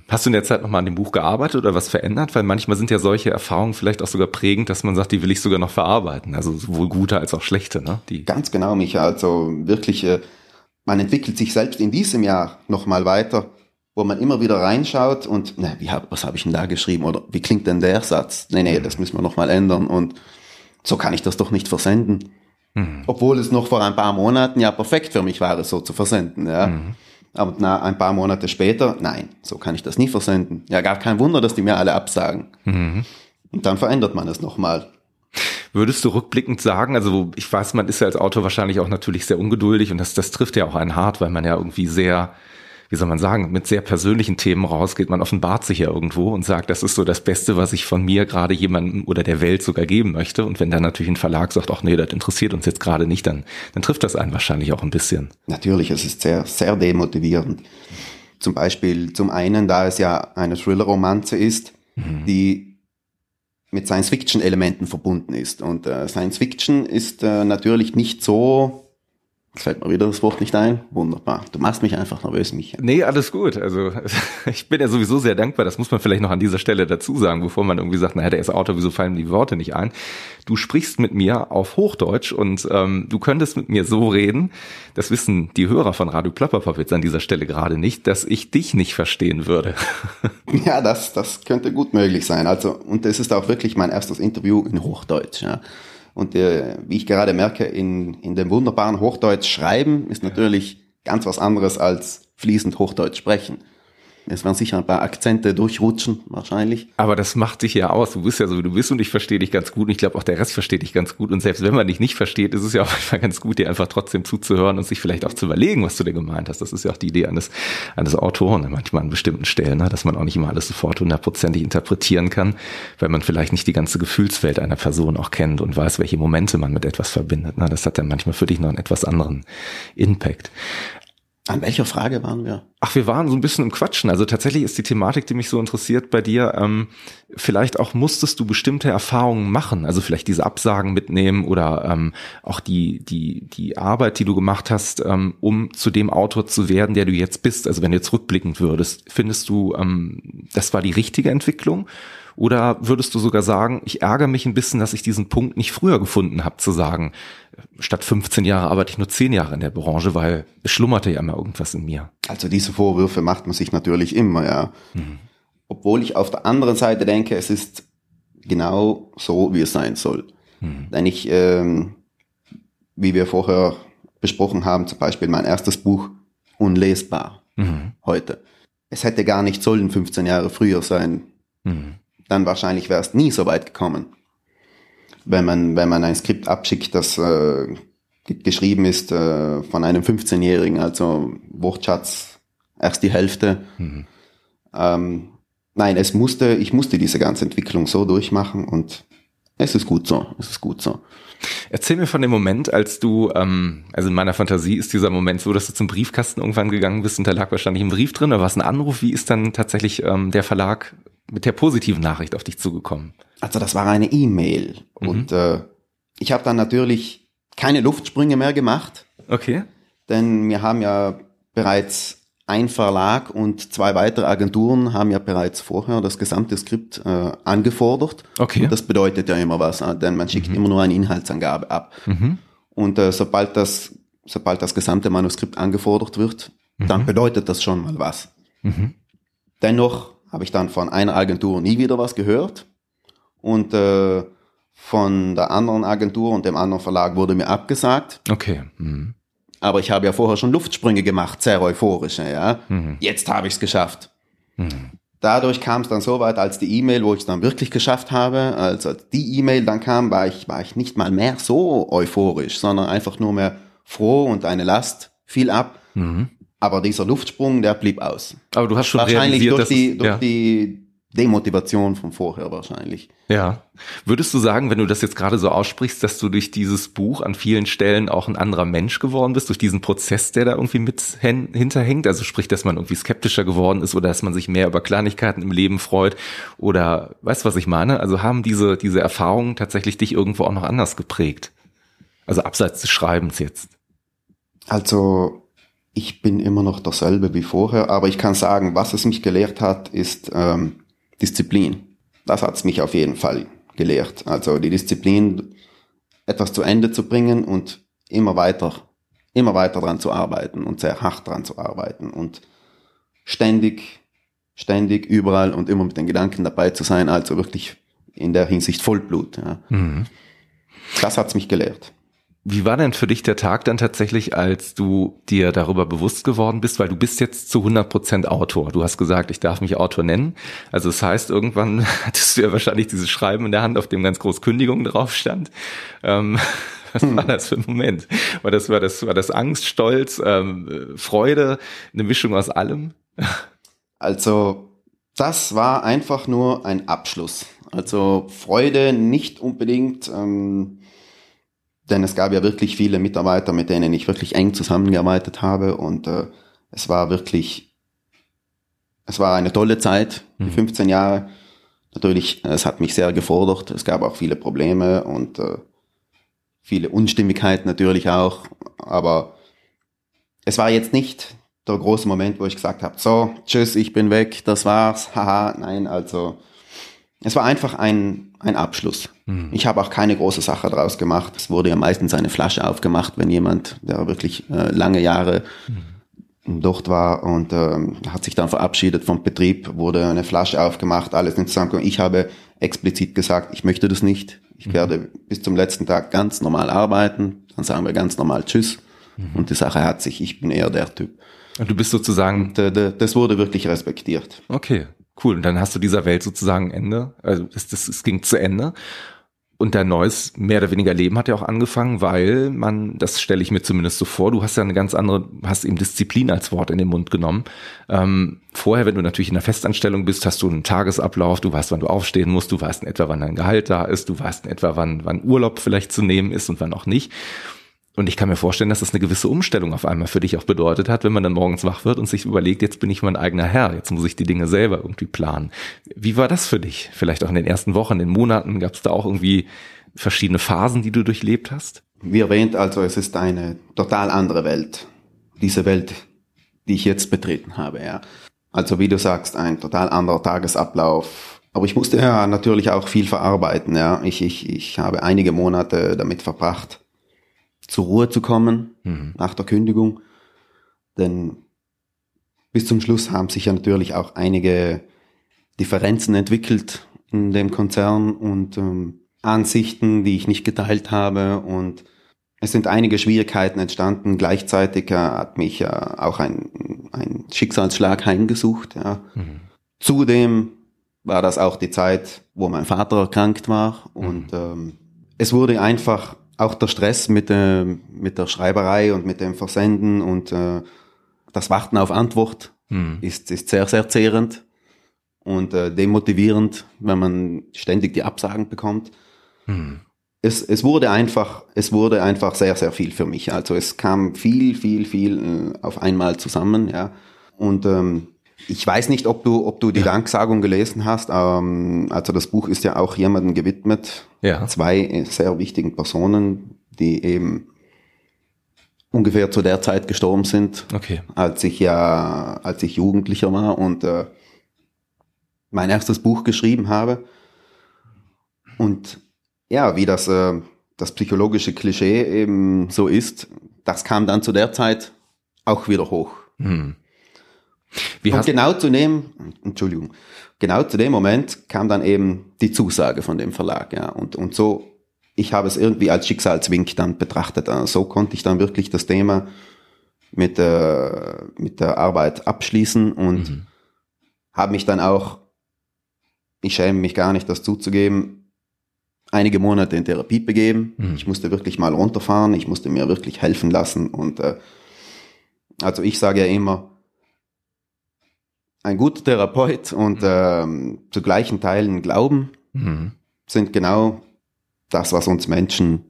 Hast du in der Zeit nochmal an dem Buch gearbeitet oder was verändert? Weil manchmal sind ja solche Erfahrungen vielleicht auch sogar prägend, dass man sagt, die will ich sogar noch verarbeiten. Also sowohl gute als auch schlechte, ne? Die, Ganz genau, Micha. Also wirklich, äh, man entwickelt sich selbst in diesem Jahr nochmal weiter, wo man immer wieder reinschaut und, na, wie hab, was habe ich denn da geschrieben oder wie klingt denn der Satz? Nee, nee, das müssen wir nochmal ändern und so kann ich das doch nicht versenden. Mhm. Obwohl es noch vor ein paar Monaten ja perfekt für mich war, es so zu versenden. Ja. Mhm. Aber na, ein paar Monate später, nein, so kann ich das nie versenden. Ja, gar kein Wunder, dass die mir alle absagen. Mhm. Und dann verändert man es nochmal. Würdest du rückblickend sagen, also ich weiß, man ist ja als Autor wahrscheinlich auch natürlich sehr ungeduldig und das, das trifft ja auch einen hart, weil man ja irgendwie sehr, wie soll man sagen, mit sehr persönlichen Themen rausgeht. Man offenbart sich ja irgendwo und sagt, das ist so das Beste, was ich von mir gerade jemandem oder der Welt sogar geben möchte. Und wenn dann natürlich ein Verlag sagt, ach nee, das interessiert uns jetzt gerade nicht, dann, dann trifft das einen wahrscheinlich auch ein bisschen. Natürlich, es ist sehr, sehr demotivierend. Zum Beispiel zum einen, da es ja eine Thriller-Romanze ist, die mit Science-Fiction-Elementen verbunden ist. Und äh, Science-Fiction ist äh, natürlich nicht so, fällt mir wieder das Wort nicht ein, wunderbar. Du machst mich einfach nervös, Micha. Nee, alles gut. Also <laughs> ich bin ja sowieso sehr dankbar. Das muss man vielleicht noch an dieser Stelle dazu sagen, bevor man irgendwie sagt, naja, der ist Autor, wieso fallen die Worte nicht ein? Du sprichst mit mir auf Hochdeutsch und ähm, du könntest mit mir so reden, das wissen die Hörer von Radio Plapperpop jetzt an dieser Stelle gerade nicht, dass ich dich nicht verstehen würde. <laughs> Ja, das, das könnte gut möglich sein. Also, und das ist auch wirklich mein erstes Interview in Hochdeutsch. Ja. Und äh, wie ich gerade merke, in, in dem wunderbaren Hochdeutsch schreiben ist natürlich ganz was anderes als fließend Hochdeutsch sprechen. Es werden sicher ein paar Akzente durchrutschen, wahrscheinlich. Aber das macht dich ja aus. Du bist ja so, wie du bist und ich verstehe dich ganz gut. Und ich glaube, auch der Rest versteht dich ganz gut. Und selbst wenn man dich nicht versteht, ist es ja auch manchmal ganz gut, dir einfach trotzdem zuzuhören und sich vielleicht auch zu überlegen, was du dir gemeint hast. Das ist ja auch die Idee eines, eines Autoren, ne, manchmal an bestimmten Stellen, ne, dass man auch nicht immer alles sofort hundertprozentig interpretieren kann, weil man vielleicht nicht die ganze Gefühlswelt einer Person auch kennt und weiß, welche Momente man mit etwas verbindet. Ne. Das hat dann manchmal für dich noch einen etwas anderen Impact. An welcher Frage waren wir? Ach, wir waren so ein bisschen im Quatschen. Also tatsächlich ist die Thematik, die mich so interessiert bei dir, ähm, vielleicht auch musstest du bestimmte Erfahrungen machen, also vielleicht diese Absagen mitnehmen oder ähm, auch die, die, die Arbeit, die du gemacht hast, ähm, um zu dem Autor zu werden, der du jetzt bist. Also wenn du jetzt rückblickend würdest, findest du, ähm, das war die richtige Entwicklung? Oder würdest du sogar sagen, ich ärgere mich ein bisschen, dass ich diesen Punkt nicht früher gefunden habe, zu sagen, statt 15 Jahre arbeite ich nur 10 Jahre in der Branche, weil es schlummerte ja immer irgendwas in mir. Also diese Vorwürfe macht man sich natürlich immer, ja. Mhm. Obwohl ich auf der anderen Seite denke, es ist genau so, wie es sein soll. Mhm. Denn ich, ähm, wie wir vorher besprochen haben, zum Beispiel mein erstes Buch, unlesbar mhm. heute. Es hätte gar nicht sollen 15 Jahre früher sein. Mhm dann wahrscheinlich wäre es nie so weit gekommen. Wenn man, wenn man ein Skript abschickt, das äh, geschrieben ist äh, von einem 15-Jährigen, also Wortschatz erst die Hälfte. Mhm. Ähm, nein, es musste, ich musste diese ganze Entwicklung so durchmachen und es ist gut so, es ist gut so. Erzähl mir von dem Moment, als du, ähm, also in meiner Fantasie ist dieser Moment so, dass du zum Briefkasten irgendwann gegangen bist und da lag wahrscheinlich ein Brief drin, da war es ein Anruf. Wie ist dann tatsächlich ähm, der Verlag mit der positiven Nachricht auf dich zugekommen? Also das war eine E-Mail mhm. und äh, ich habe dann natürlich keine Luftsprünge mehr gemacht. Okay. Denn wir haben ja bereits ein Verlag und zwei weitere Agenturen haben ja bereits vorher das gesamte Skript äh, angefordert. Okay. Und das bedeutet ja immer was, äh, denn man schickt mhm. immer nur eine Inhaltsangabe ab. Mhm. Und äh, sobald das sobald das gesamte Manuskript angefordert wird, mhm. dann bedeutet das schon mal was. Mhm. Dennoch habe ich dann von einer Agentur nie wieder was gehört und äh, von der anderen Agentur und dem anderen Verlag wurde mir abgesagt. Okay. Mhm. Aber ich habe ja vorher schon Luftsprünge gemacht, sehr euphorische, ja. Mhm. Jetzt habe ich es geschafft. Mhm. Dadurch kam es dann so weit, als die E-Mail, wo ich es dann wirklich geschafft habe, als die E-Mail dann kam, war ich, war ich nicht mal mehr so euphorisch, sondern einfach nur mehr froh und eine Last fiel ab. Mhm. Aber dieser Luftsprung, der blieb aus. Aber du hast schon wahrscheinlich realisiert, durch die, durch ja. die Demotivation von vorher wahrscheinlich. Ja. Würdest du sagen, wenn du das jetzt gerade so aussprichst, dass du durch dieses Buch an vielen Stellen auch ein anderer Mensch geworden bist, durch diesen Prozess, der da irgendwie mit hinterhängt? Also sprich, dass man irgendwie skeptischer geworden ist oder dass man sich mehr über Kleinigkeiten im Leben freut oder weißt du, was ich meine? Also haben diese, diese Erfahrungen tatsächlich dich irgendwo auch noch anders geprägt? Also abseits des Schreibens jetzt. Also ich bin immer noch dasselbe wie vorher, aber ich kann sagen, was es mich gelehrt hat, ist ähm, Disziplin. Das hat es mich auf jeden Fall gelehrt. Also die Disziplin, etwas zu Ende zu bringen und immer weiter, immer weiter dran zu arbeiten und sehr hart dran zu arbeiten und ständig, ständig überall und immer mit den Gedanken dabei zu sein, also wirklich in der Hinsicht Vollblut. Ja. Mhm. Das hat's mich gelehrt. Wie war denn für dich der Tag dann tatsächlich, als du dir darüber bewusst geworden bist, weil du bist jetzt zu 100 Prozent Autor. Du hast gesagt, ich darf mich Autor nennen. Also das heißt, irgendwann <laughs> hattest du ja wahrscheinlich dieses Schreiben in der Hand, auf dem ganz groß Kündigung drauf stand. Ähm, <laughs> was war das für ein Moment? War das, war das, war das Angst, Stolz, ähm, Freude, eine Mischung aus allem? <laughs> Also, das war einfach nur ein Abschluss. Also Freude nicht unbedingt, ähm, denn es gab ja wirklich viele Mitarbeiter, mit denen ich wirklich eng zusammengearbeitet habe und äh, es war wirklich, es war eine tolle Zeit, die 15 mhm. Jahre. Natürlich, es hat mich sehr gefordert. Es gab auch viele Probleme und äh, viele Unstimmigkeiten natürlich auch. Aber es war jetzt nicht der große Moment, wo ich gesagt habe, so, tschüss, ich bin weg, das war's, haha, nein, also es war einfach ein, ein Abschluss. Mhm. Ich habe auch keine große Sache daraus gemacht. Es wurde ja meistens eine Flasche aufgemacht, wenn jemand, der wirklich äh, lange Jahre mhm. dort war und ähm, hat sich dann verabschiedet vom Betrieb, wurde eine Flasche aufgemacht, alles nicht zusammengekommen. Ich habe explizit gesagt, ich möchte das nicht. Ich mhm. werde bis zum letzten Tag ganz normal arbeiten. Dann sagen wir ganz normal Tschüss. Mhm. Und die Sache hat sich. Ich bin eher der Typ. Und du bist sozusagen. Und, äh, das wurde wirklich respektiert. Okay. Cool. Und dann hast du dieser Welt sozusagen Ende. Also es, das, es ging zu Ende. Und dein neues, mehr oder weniger Leben hat ja auch angefangen, weil man, das stelle ich mir zumindest so vor, du hast ja eine ganz andere, hast eben Disziplin als Wort in den Mund genommen. Ähm, vorher, wenn du natürlich in der Festanstellung bist, hast du einen Tagesablauf, du weißt, wann du aufstehen musst, du weißt in etwa, wann dein Gehalt da ist, du weißt in etwa, wann, wann Urlaub vielleicht zu nehmen ist und wann auch nicht. Und ich kann mir vorstellen, dass das eine gewisse Umstellung auf einmal für dich auch bedeutet hat, wenn man dann morgens wach wird und sich überlegt, jetzt bin ich mein eigener Herr, jetzt muss ich die Dinge selber irgendwie planen. Wie war das für dich? Vielleicht auch in den ersten Wochen, in den Monaten, gab es da auch irgendwie verschiedene Phasen, die du durchlebt hast? Wie erwähnt, also es ist eine total andere Welt. Diese Welt, die ich jetzt betreten habe, ja. Also wie du sagst, ein total anderer Tagesablauf. Aber ich musste ja natürlich auch viel verarbeiten, ja. Ich, ich, ich habe einige Monate damit verbracht, zur Ruhe zu kommen mhm. nach der Kündigung. Denn bis zum Schluss haben sich ja natürlich auch einige Differenzen entwickelt in dem Konzern und ähm, Ansichten, die ich nicht geteilt habe und es sind einige Schwierigkeiten entstanden. Gleichzeitig äh, hat mich äh, auch ein, ein Schicksalsschlag heimgesucht. Ja. Mhm. Zudem war das auch die Zeit, wo mein Vater erkrankt war und mhm. ähm, es wurde einfach auch der Stress mit, äh, mit der Schreiberei und mit dem Versenden und äh, das Warten auf Antwort mhm. ist, ist sehr, sehr zehrend und äh, demotivierend, wenn man ständig die Absagen bekommt. Mhm. Es, es wurde einfach, es wurde einfach sehr, sehr viel für mich. Also es kam viel, viel, viel äh, auf einmal zusammen, ja. Und ähm, ich weiß nicht, ob du, ob du die ja. Danksagung gelesen hast. Ähm, also das Buch ist ja auch jemandem gewidmet. Ja. Zwei sehr wichtigen Personen, die eben ungefähr zu der Zeit gestorben sind, okay. als ich ja, als ich Jugendlicher war und äh, mein erstes Buch geschrieben habe. Und ja, wie das, äh, das psychologische Klischee eben so ist, das kam dann zu der Zeit auch wieder hoch. Hm. Wie und genau zu dem, Entschuldigung, genau zu dem Moment kam dann eben die Zusage von dem Verlag, ja. Und, und so, ich habe es irgendwie als Schicksalswink dann betrachtet. Also so konnte ich dann wirklich das Thema mit der, mit der Arbeit abschließen und mhm. habe mich dann auch, ich schäme mich gar nicht, das zuzugeben, einige Monate in Therapie begeben. Mhm. Ich musste wirklich mal runterfahren, ich musste mir wirklich helfen lassen und äh, also ich sage ja immer, ein guter Therapeut und mhm. ähm, zu gleichen Teilen Glauben mhm. sind genau das, was uns Menschen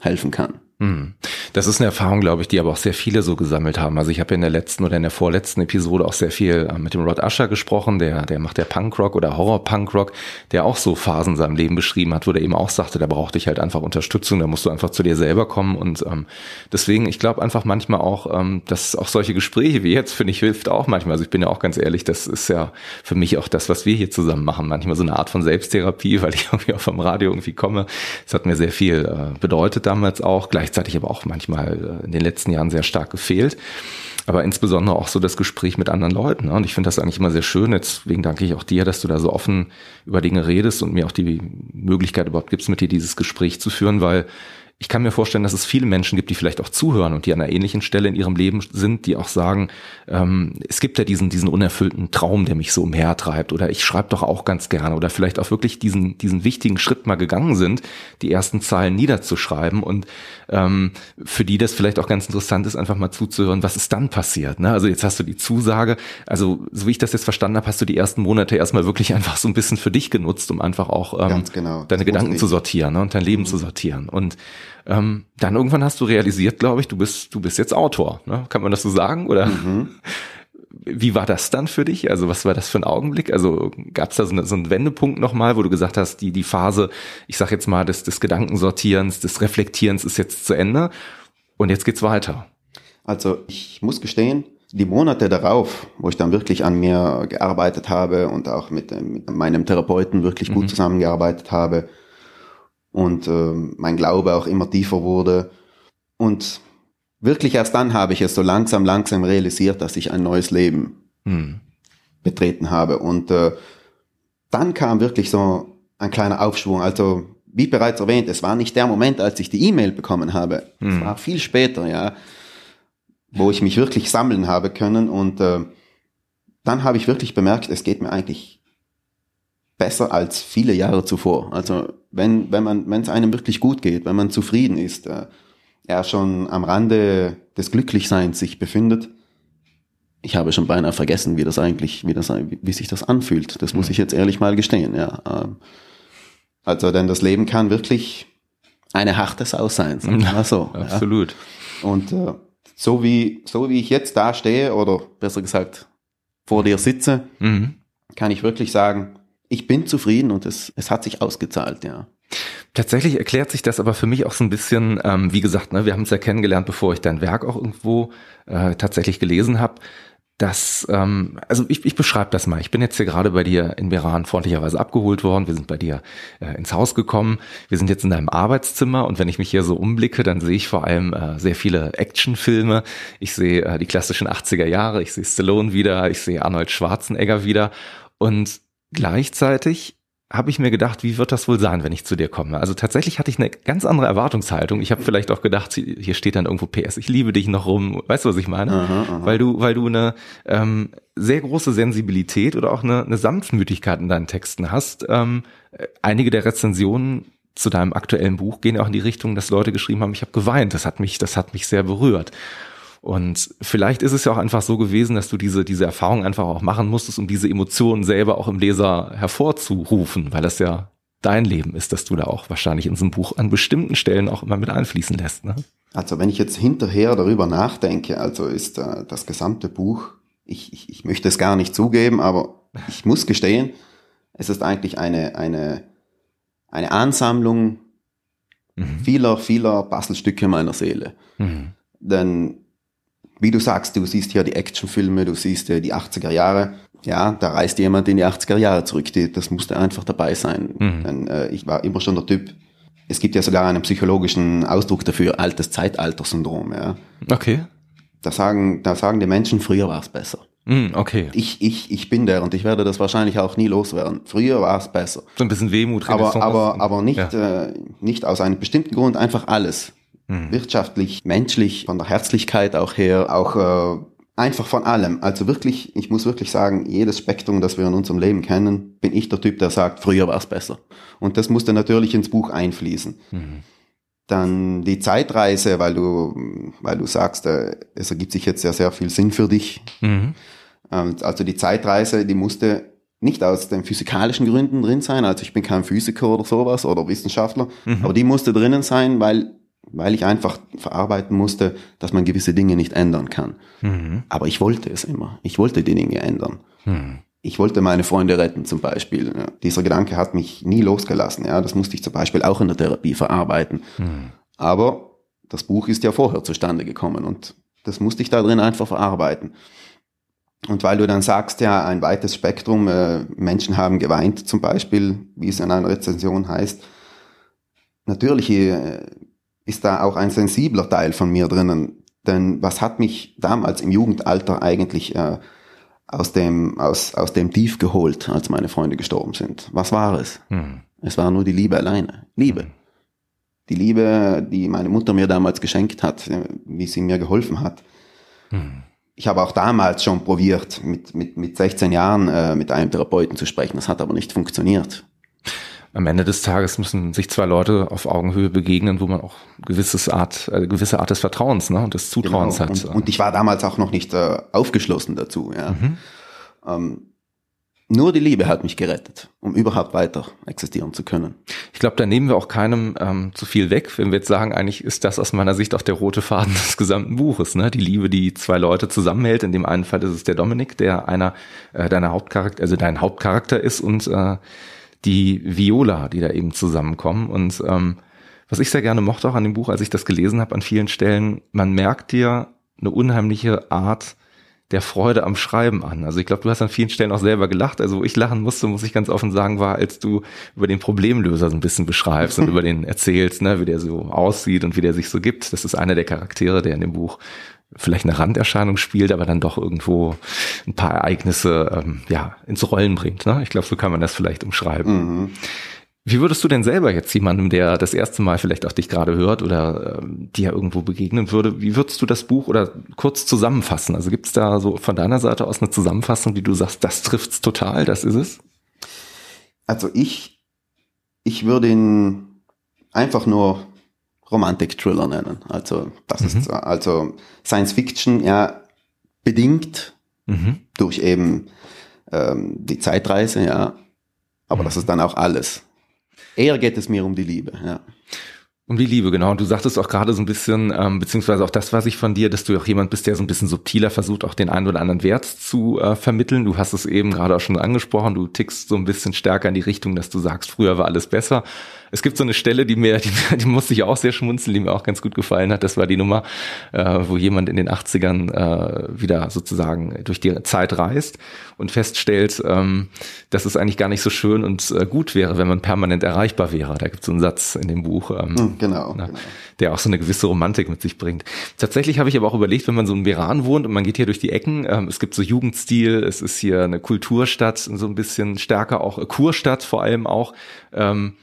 helfen kann. Hm. Das ist eine Erfahrung, glaube ich, die aber auch sehr viele so gesammelt haben. Also ich habe in der letzten oder in der vorletzten Episode auch sehr viel äh, mit dem Rod Usher gesprochen, der, der macht der Punkrock oder Horror-Punkrock, der auch so Phasen in seinem Leben beschrieben hat, wo der eben auch sagte, da brauchte ich halt einfach Unterstützung, da musst du einfach zu dir selber kommen. Und ähm, deswegen, ich glaube einfach manchmal auch, ähm, dass auch solche Gespräche wie jetzt, finde ich, hilft auch manchmal. Also ich bin ja auch ganz ehrlich, das ist ja für mich auch das, was wir hier zusammen machen. Manchmal so eine Art von Selbsttherapie, <laughs> weil ich irgendwie auch vom Radio irgendwie komme. Das hat mir sehr viel äh, bedeutet damals auch. Gleich gleichzeitig aber auch manchmal äh, in den letzten Jahren sehr stark gefehlt. Aber insbesondere auch so das Gespräch mit anderen Leuten. Ne? Und ich finde das eigentlich immer sehr schön. Deswegen danke ich auch dir, dass du da so offen über Dinge redest und mir auch die Möglichkeit überhaupt gibst, mit dir dieses Gespräch zu führen, weil ich kann mir vorstellen, dass es viele Menschen gibt, die vielleicht auch zuhören und die an einer ähnlichen Stelle in ihrem Leben sind, die auch sagen, ähm, es gibt ja diesen, diesen unerfüllten Traum, der mich so umhertreibt oder ich schreibe doch auch ganz gerne oder vielleicht auch wirklich diesen, diesen wichtigen Schritt mal gegangen sind, die ersten Zeilen niederzuschreiben und ähm, für die das vielleicht auch ganz interessant ist, einfach mal zuzuhören, was ist dann passiert. Ne? Also jetzt hast du die Zusage, also so wie ich das jetzt verstanden habe, hast du die ersten Monate erstmal wirklich einfach so ein bisschen für dich genutzt, um einfach auch ähm, genau. deine Gedanken zu sortieren ne? und dein Leben mhm. zu sortieren und ähm, dann irgendwann hast du realisiert, glaube ich, du bist, du bist jetzt Autor. Ne? Kann man das so sagen? Oder mhm. <laughs> wie war das dann für dich? Also was war das für ein Augenblick? Also gab es da so, eine, so einen Wendepunkt nochmal, wo du gesagt hast, die, die Phase, ich sag jetzt mal, des, des Gedankensortierens, des Reflektierens ist jetzt zu Ende und jetzt geht's weiter. Also ich muss gestehen, die Monate darauf, wo ich dann wirklich an mir gearbeitet habe und auch mit, mit meinem Therapeuten wirklich gut mhm. zusammengearbeitet habe, und äh, mein Glaube auch immer tiefer wurde. Und wirklich erst dann habe ich es so langsam, langsam realisiert, dass ich ein neues Leben hm. betreten habe. Und äh, dann kam wirklich so ein kleiner Aufschwung. Also wie bereits erwähnt, es war nicht der Moment, als ich die E-Mail bekommen habe. Hm. Es war viel später, ja, wo ich mich wirklich sammeln habe können. Und äh, dann habe ich wirklich bemerkt, es geht mir eigentlich besser als viele Jahre zuvor. Also wenn, wenn man, wenn es einem wirklich gut geht, wenn man zufrieden ist, äh, er schon am Rande des Glücklichseins sich befindet, ich habe schon beinahe vergessen, wie das eigentlich, wie das, wie sich das anfühlt. Das muss ich jetzt ehrlich mal gestehen, ja. Ähm, also, denn das Leben kann wirklich eine harte Sau sein, sagen wir mal so. ja. Absolut. Und äh, so wie so wie ich jetzt da stehe oder besser gesagt vor dir sitze, Mhm. kann ich wirklich sagen, ich bin zufrieden und es, es hat sich ausgezahlt, ja. Tatsächlich erklärt sich das aber für mich auch so ein bisschen, ähm, wie gesagt, ne, wir haben es ja kennengelernt, bevor ich dein Werk auch irgendwo äh, tatsächlich gelesen habe. dass, ähm, also ich, ich beschreibe das mal. Ich bin jetzt hier gerade bei dir in Meran freundlicherweise abgeholt worden. Wir sind bei dir äh, ins Haus gekommen. Wir sind jetzt in deinem Arbeitszimmer und wenn ich mich hier so umblicke, dann sehe ich vor allem äh, sehr viele Actionfilme. Ich sehe äh, die klassischen 80er Jahre, ich sehe Stallone wieder, ich sehe Arnold Schwarzenegger wieder und gleichzeitig habe ich mir gedacht, wie wird das wohl sein, wenn ich zu dir komme? Also tatsächlich hatte ich eine ganz andere Erwartungshaltung. Ich habe vielleicht auch gedacht, hier steht dann irgendwo PS, ich liebe dich noch rum. Weißt du, was ich meine? Aha, aha. Weil du, weil du eine ähm, sehr große Sensibilität oder auch eine, eine Sanftmütigkeit in deinen Texten hast. Ähm, äh, einige der Rezensionen zu deinem aktuellen Buch gehen auch in die Richtung, dass Leute geschrieben haben, ich habe geweint. Das hat mich, das hat mich sehr berührt. Und vielleicht ist es ja auch einfach so gewesen, dass du diese, diese Erfahrung einfach auch machen musstest, um diese Emotionen selber auch im Leser hervorzurufen, weil das ja dein Leben ist, dass du da auch wahrscheinlich in so einem Buch an bestimmten Stellen auch immer mit einfließen lässt. Ne? Also wenn ich jetzt hinterher darüber nachdenke, also ist äh, das gesamte Buch, ich, ich, ich möchte es gar nicht zugeben, aber ich muss gestehen, es ist eigentlich eine, eine, eine Ansammlung vieler, vieler Puzzlestücke meiner Seele. Mhm. Denn wie du sagst, du siehst hier die Actionfilme, du siehst ja die 80er Jahre. Ja, da reist jemand in die 80er Jahre zurück. Die, das musste einfach dabei sein. Mhm. Denn äh, ich war immer schon der Typ. Es gibt ja sogar einen psychologischen Ausdruck dafür, altes Zeitalter-Syndrom. Ja. Okay. Da sagen, da sagen die Menschen, früher war es besser. Mhm, okay. Ich, ich, ich bin der und ich werde das wahrscheinlich auch nie loswerden. Früher war es besser. So ein bisschen Wehmut. Aber, aber, aber nicht, Ja. äh, nicht aus einem bestimmten Grund, einfach alles. Mhm. Wirtschaftlich, menschlich, von der Herzlichkeit auch her, auch äh, einfach von allem. Also wirklich, ich muss wirklich sagen, jedes Spektrum, das wir in unserem Leben kennen, bin ich der Typ, der sagt, früher war es besser. Und das musste natürlich ins Buch einfließen. Mhm. Dann die Zeitreise, weil du, weil du sagst, äh, es ergibt sich jetzt ja sehr viel Sinn für dich. Mhm. Ähm, Also die Zeitreise, die musste nicht aus den physikalischen Gründen drin sein, also ich bin kein Physiker oder sowas oder Wissenschaftler, Mhm. aber die musste drinnen sein, weil, weil ich einfach verarbeiten musste, dass man gewisse Dinge nicht ändern kann. Mhm. Aber ich wollte es immer. Ich wollte die Dinge ändern. Mhm. Ich wollte meine Freunde retten zum Beispiel. Ja. Dieser Gedanke hat mich nie losgelassen. Ja, das musste ich zum Beispiel auch in der Therapie verarbeiten. Mhm. Aber das Buch ist ja vorher zustande gekommen und das musste ich da drin einfach verarbeiten. Und weil du dann sagst, ja, ein weites Spektrum, äh, Menschen haben geweint zum Beispiel, wie es in einer Rezension heißt, natürlich äh, ist da auch ein sensibler Teil von mir drinnen. Denn was hat mich damals im Jugendalter eigentlich äh, aus, dem, aus, aus dem Tief geholt, als meine Freunde gestorben sind? Was war es? Mhm. Es war nur die Liebe alleine. Liebe. Die Liebe, die meine Mutter mir damals geschenkt hat, äh, wie sie mir geholfen hat. Mhm. Ich habe auch damals schon probiert, mit, mit, mit 16 Jahren äh, mit einem Therapeuten zu sprechen. Das hat aber nicht funktioniert. Am Ende des Tages müssen sich zwei Leute auf Augenhöhe begegnen, wo man auch gewisses Art, äh, gewisse Art des Vertrauens ne, und des Zutrauens hat. Und, und ich war damals auch noch nicht äh, aufgeschlossen dazu. Ja. Ähm, nur die Liebe hat mich gerettet, um überhaupt weiter existieren zu können. Ich glaube, da nehmen wir auch keinem ähm, zu viel weg, wenn wir jetzt sagen, eigentlich ist das aus meiner Sicht auch der rote Faden <laughs> des gesamten Buches. Ne? Die Liebe, die zwei Leute zusammenhält. In dem einen Fall ist es der Dominik, der einer äh, deiner Hauptcharakter, also dein Hauptcharakter ist und äh, die Viola, die da eben zusammenkommen. Und ähm, was ich sehr gerne mochte auch an dem Buch, als ich das gelesen habe, an vielen Stellen, man merkt dir eine unheimliche Art der Freude am Schreiben an. Also ich glaube, du hast an vielen Stellen auch selber gelacht. Also wo ich lachen musste, muss ich ganz offen sagen, war, als du über den Problemlöser so ein bisschen beschreibst und <laughs> über den erzählst, ne, wie der so aussieht und wie der sich so gibt. Das ist einer der Charaktere, der in dem Buch vielleicht eine Randerscheinung spielt, aber dann doch irgendwo ein paar Ereignisse ähm, ja ins Rollen bringt. Ne? Ich glaube, so kann man das vielleicht umschreiben. Mhm. Wie würdest du denn selber jetzt jemandem, der das erste Mal vielleicht auch dich gerade hört oder ähm, dir irgendwo begegnen würde, wie würdest du das Buch oder kurz zusammenfassen? Also gibt es da so von deiner Seite aus eine Zusammenfassung, die du sagst, das trifft's total, das ist es? Also ich, ich würde ihn einfach nur Romantic Thriller nennen. Also das ist also Science Fiction ja bedingt Mhm. durch eben ähm, die Zeitreise, ja. Aber das ist dann auch alles. Eher geht es mir um die Liebe, ja. Und wie Liebe, genau. Und du sagtest auch gerade so ein bisschen, ähm, beziehungsweise auch das weiß ich von dir, dass du auch jemand bist, der so ein bisschen subtiler versucht, auch den einen oder anderen Wert zu äh, vermitteln. Du hast es eben gerade auch schon angesprochen, du tickst so ein bisschen stärker in die Richtung, dass du sagst, früher war alles besser. Es gibt so eine Stelle, die mir, <laughs> die, die musste ich auch sehr schmunzeln, die mir auch ganz gut gefallen hat. Das war die Nummer, äh, wo jemand in den 80ern äh, wieder sozusagen durch die Zeit reist und feststellt, ähm, dass es eigentlich gar nicht so schön und äh, gut wäre, wenn man permanent erreichbar wäre. Da gibt es so einen Satz in dem Buch, ähm, hm, genau, na, genau, der auch so eine gewisse Romantik mit sich bringt. Tatsächlich habe ich aber auch überlegt, wenn man so in Meran wohnt und man geht hier durch die Ecken, ähm, es gibt so Jugendstil, es ist hier eine Kulturstadt, so ein bisschen stärker auch äh, Kurstadt vor allem auch. Ähm,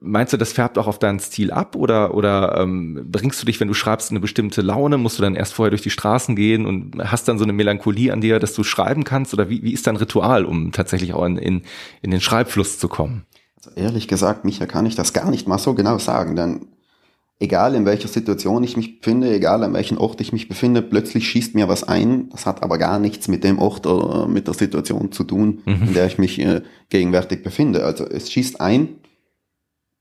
Meinst du, das färbt auch auf deinen Stil ab oder, oder ähm, bringst du dich, wenn du schreibst, eine bestimmte Laune? Musst du dann erst vorher durch die Straßen gehen und hast dann so eine Melancholie an dir, dass du schreiben kannst? Oder wie, wie ist dein Ritual, um tatsächlich auch in, in, in den Schreibfluss zu kommen? Ehrlich gesagt, Micha, kann ich das gar nicht mal so genau sagen, denn egal in welcher Situation ich mich befinde, egal an welchem Ort ich mich befinde, plötzlich schießt mir was ein. Das hat aber gar nichts mit dem Ort oder mit der Situation zu tun, mhm. in der ich mich äh, gegenwärtig befinde. Also es schießt ein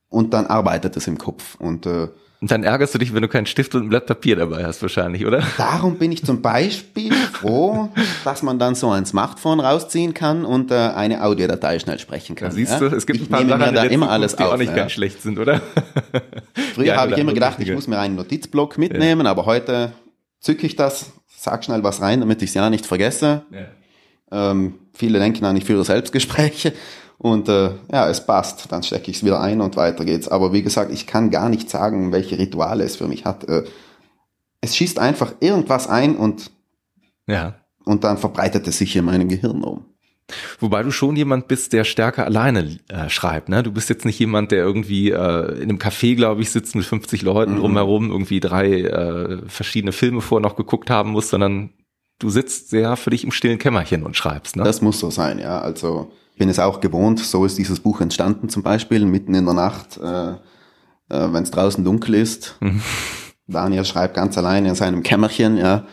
und dann arbeitet es im Kopf. Und, äh, und dann ärgerst du dich, wenn du keinen Stift und ein Blatt Papier dabei hast, wahrscheinlich, oder? Darum bin ich zum Beispiel froh, dass man dann so ein Smartphone rausziehen kann und äh, eine Audiodatei schnell sprechen kann. Da siehst du, es gibt ich ein paar Sachen, da immer alles die auf, auch nicht ja. ganz schlecht sind, oder? Früher ja, habe ich immer gedacht, ich muss mir einen Notizblock mitnehmen, ja. aber heute zücke ich das, sag schnell was rein, damit ich es ja nicht vergesse. Ja. Ähm, viele denken an, ich führe Selbstgespräche und äh, ja, es passt. Dann stecke ich es wieder ein und weiter geht's. Aber wie gesagt, ich kann gar nicht sagen, welche Rituale es für mich hat. Äh, es schießt einfach irgendwas ein und, ja. und dann verbreitet es sich in meinem Gehirn um. Wobei du schon jemand bist, der stärker alleine äh, schreibt. Ne? Du bist jetzt nicht jemand, der irgendwie äh, in einem Café, glaube ich, sitzt mit 50 Leuten mhm. drumherum, irgendwie drei äh, verschiedene Filme vor noch geguckt haben muss, sondern du sitzt sehr für dich im stillen Kämmerchen und schreibst. Ne? Das muss so sein, ja. Also bin es auch gewohnt, so ist dieses Buch entstanden zum Beispiel, mitten in der Nacht, äh, äh, wenn es draußen dunkel ist. Mhm. Daniel schreibt ganz allein in seinem Kämmerchen, ja.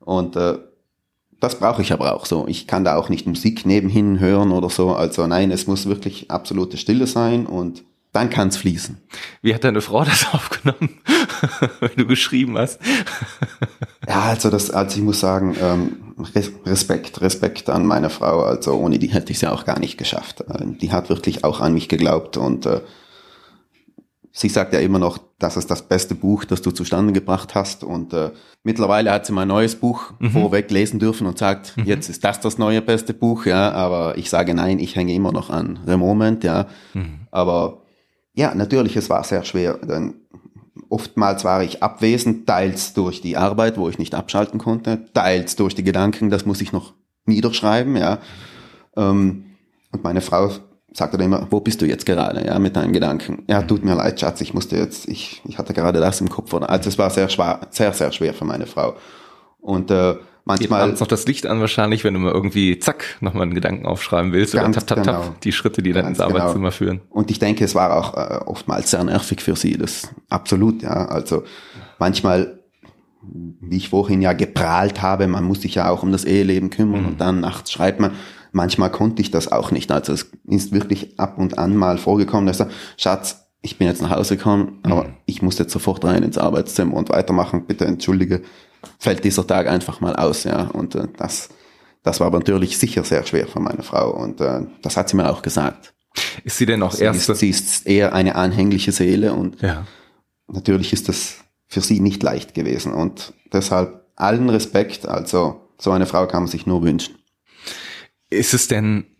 Und äh, das brauche ich aber auch so. Ich kann da auch nicht Musik nebenhin hören oder so. Also nein, es muss wirklich absolute Stille sein und dann kann es fließen. Wie hat deine Frau das <laughs> aufgenommen, <laughs> wenn du geschrieben hast? <laughs> ja, also das, also ich muss sagen, ähm, Respekt, Respekt an meine Frau. Also ohne die hätte ich es ja auch gar nicht geschafft. Äh, die hat wirklich auch an mich geglaubt und äh, sie sagt ja immer noch, das ist das beste Buch, das du zustande gebracht hast. Und äh, mittlerweile hat sie mein neues Buch mhm. vorweg lesen dürfen und sagt, mhm. jetzt ist das das neue beste Buch, ja. Aber ich sage nein, ich hänge immer noch an Remoment, ja. Mhm. Aber ja, natürlich, es war sehr schwer, denn oftmals war ich abwesend, teils durch die Arbeit, wo ich nicht abschalten konnte, teils durch die Gedanken, das muss ich noch niederschreiben, ja. Ähm, und meine Frau sagte dann immer, wo bist du jetzt gerade, ja, mit deinen Gedanken? Ja, tut mir leid, Schatz, ich musste jetzt, ich, ich hatte gerade das im Kopf. Also es war sehr schwer, sehr, sehr schwer für meine Frau. Und äh, manchmal abends noch das Licht an wahrscheinlich, wenn du mal irgendwie zack nochmal einen Gedanken aufschreiben willst oder tap tap genau. tap die Schritte, die dann ins genau. Arbeitszimmer führen. Und ich denke, es war auch äh, oftmals sehr nervig für sie, das absolut, ja. Also manchmal, wie ich vorhin ja geprahlt habe, man muss sich ja auch um das Eheleben kümmern mhm. und dann nachts schreibt man. Manchmal konnte ich das auch nicht. Also es ist wirklich ab und an mal vorgekommen, dass er, Schatz, ich bin jetzt nach Hause gekommen, aber mhm. ich muss jetzt sofort rein ins Arbeitszimmer und weitermachen. Bitte entschuldige fällt dieser Tag einfach mal aus, ja. Und äh, das, das war aber natürlich sicher sehr schwer für meine Frau und äh, das hat sie mir auch gesagt. Ist sie denn auch erst? sie ist eher eine anhängliche Seele und ja. natürlich ist das für sie nicht leicht gewesen und deshalb allen Respekt. Also so eine Frau kann man sich nur wünschen. Ist es denn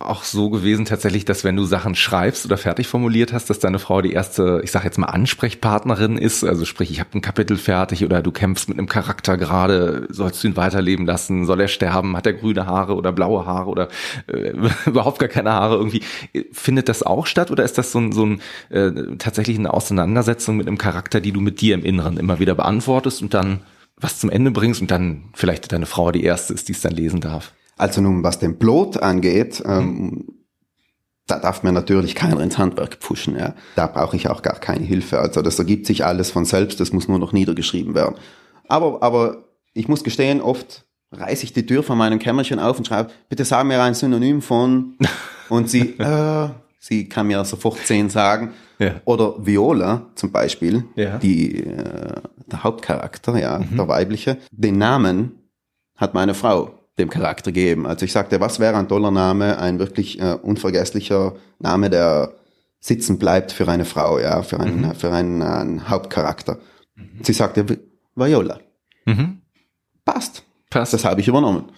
auch so gewesen tatsächlich, dass wenn du Sachen schreibst oder fertig formuliert hast, dass deine Frau die erste, ich sag jetzt mal Ansprechpartnerin ist, also sprich, ich habe ein Kapitel fertig oder du kämpfst mit einem Charakter gerade, sollst du ihn weiterleben lassen, soll er sterben, hat er grüne Haare oder blaue Haare oder äh, <laughs> überhaupt gar keine Haare irgendwie, findet das auch statt oder ist das so ein, so ein äh, tatsächlich eine Auseinandersetzung mit einem Charakter, die du mit dir im Inneren immer wieder beantwortest und dann was zum Ende bringst und dann vielleicht deine Frau die erste ist, die es dann lesen darf? Also nun, was den Plot angeht, ähm, da darf mir natürlich keiner ins Handwerk pushen. Ja. Da brauche ich auch gar keine Hilfe. Also das ergibt sich alles von selbst, das muss nur noch niedergeschrieben werden. Aber, aber ich muss gestehen, oft reiße ich die Tür von meinem Kämmerchen auf und schreibe, bitte sag mir ein Synonym von <laughs> und sie, äh, Sie kann mir sofort zehn sagen. Ja. Oder Viola zum Beispiel, Ja. die, äh, der Hauptcharakter, ja, der weibliche. Den Namen hat meine Frau dem Charakter gegeben. Also ich sagte, was wäre ein toller Name, ein wirklich äh, unvergesslicher Name, der sitzen bleibt für eine Frau, ja, für einen, für einen, einen Hauptcharakter. Sie sagte, Vi- Viola. Mhm. Passt. Passt. Das habe ich übernommen.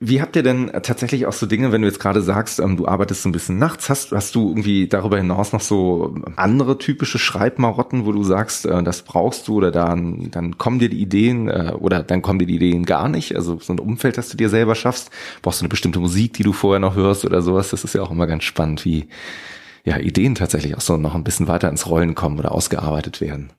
Wie habt ihr denn äh, tatsächlich auch so Dinge, wenn du jetzt gerade sagst, ähm, du arbeitest so ein bisschen nachts, hast, hast du irgendwie darüber hinaus noch so andere typische Schreibmarotten, wo du sagst, äh, das brauchst du oder dann, dann kommen dir die Ideen äh, oder dann kommen dir die Ideen gar nicht? Also so ein Umfeld, das du dir selber schaffst, brauchst du eine bestimmte Musik, die du vorher noch hörst oder sowas? Das ist ja auch immer ganz spannend, wie ja, Ideen tatsächlich auch so noch ein bisschen weiter ins Rollen kommen oder ausgearbeitet werden.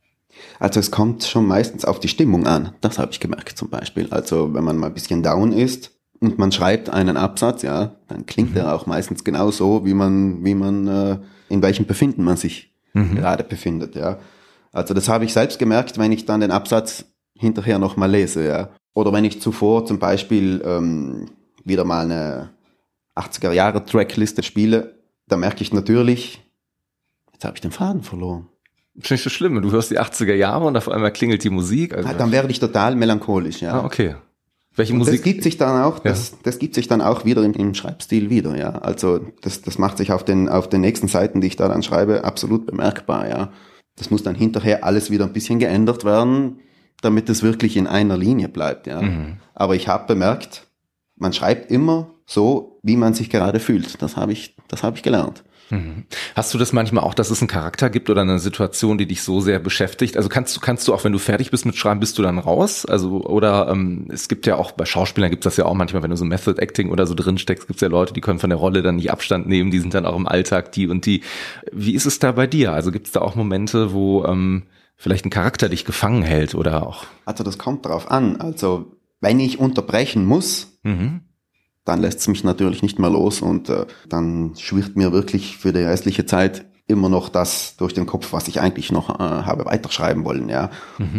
Also es kommt schon meistens auf die Stimmung an. Das habe ich gemerkt zum Beispiel. Also wenn man mal ein bisschen down ist und man schreibt einen Absatz, ja, dann klingt er auch meistens genau so, wie man, wie man, äh, in welchem Befinden man sich gerade befindet, ja. Also das habe ich selbst gemerkt, wenn ich dann den Absatz hinterher nochmal lese, ja. Oder wenn ich zuvor zum Beispiel ähm, wieder mal eine 80er Jahre Trackliste spiele, da merke ich natürlich, jetzt habe ich den Faden verloren. Ist nicht so schlimm. Du hörst die 80er Jahre und auf einmal klingelt die Musik. Also, Dann werde ich total melancholisch, ja. ah, okay. Welche Und Musik? Das gibt sich dann auch, das, das gibt sich dann auch wieder im, im Schreibstil wieder, ja. Also das, das macht sich auf den, auf den nächsten Seiten, die ich da dann schreibe, absolut bemerkbar, ja. Das muss dann hinterher alles wieder ein bisschen geändert werden, damit es wirklich in einer Linie bleibt, ja. Aber ich habe bemerkt, man schreibt immer so, wie man sich gerade fühlt. Das habe ich, das habe ich gelernt. Hast du das manchmal auch, dass es einen Charakter gibt oder eine Situation, die dich so sehr beschäftigt? Also kannst du, kannst du auch, wenn du fertig bist mit Schreiben, bist du dann raus? Also, oder ähm, es gibt ja auch, bei Schauspielern gibt es das ja auch manchmal, wenn du so Method Acting oder so drin steckst, gibt es ja Leute, die können von der Rolle dann nicht Abstand nehmen, die sind dann auch im Alltag die und die. Wie ist es da bei dir? Also gibt es da auch Momente, wo ähm, vielleicht ein Charakter dich gefangen hält oder auch. Also das kommt drauf an. Also wenn ich unterbrechen muss, Mhm. Dann lässt es mich natürlich nicht mehr los und äh, dann schwirrt mir wirklich für die restliche Zeit immer noch das durch den Kopf, was ich eigentlich noch äh, habe weiterschreiben wollen, ja.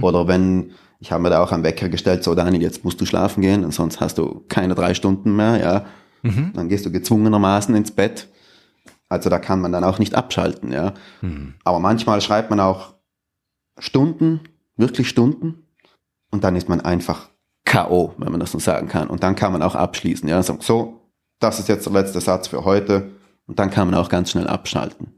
Oder wenn, ich habe mir da auch einen Wecker gestellt, so Daniel, jetzt musst du schlafen gehen, und sonst hast du keine drei Stunden mehr, ja. Dann gehst du gezwungenermaßen ins Bett. Also da kann man dann auch nicht abschalten, ja. Aber manchmal schreibt man auch Stunden, wirklich Stunden, und dann ist man einfach K.O., wenn man das so sagen kann. Und dann kann man auch abschließen. Ja, so, so, das ist jetzt der letzte Satz für heute. Und dann kann man auch ganz schnell abschalten.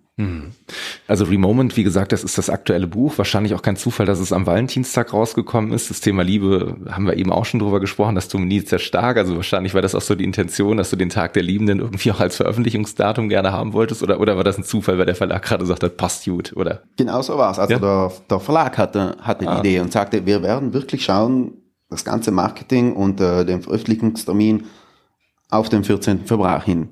Also Remoment, wie gesagt, das ist das aktuelle Buch. Wahrscheinlich auch kein Zufall, dass es am Valentinstag rausgekommen ist. Das Thema Liebe haben wir eben auch schon drüber gesprochen. Das dominiert sehr stark. Also wahrscheinlich war das auch so die Intention, dass du den Tag der Liebenden irgendwie auch als Veröffentlichungsdatum gerne haben wolltest. Oder, oder war das ein Zufall, weil der Verlag gerade sagt, das passt gut, oder? Genau so war's. Also Ja. der, der Verlag hatte, hatte Ah. die Idee und sagte, wir werden wirklich schauen, das ganze Marketing und äh, den Veröffentlichungstermin auf den 14. Februar hin,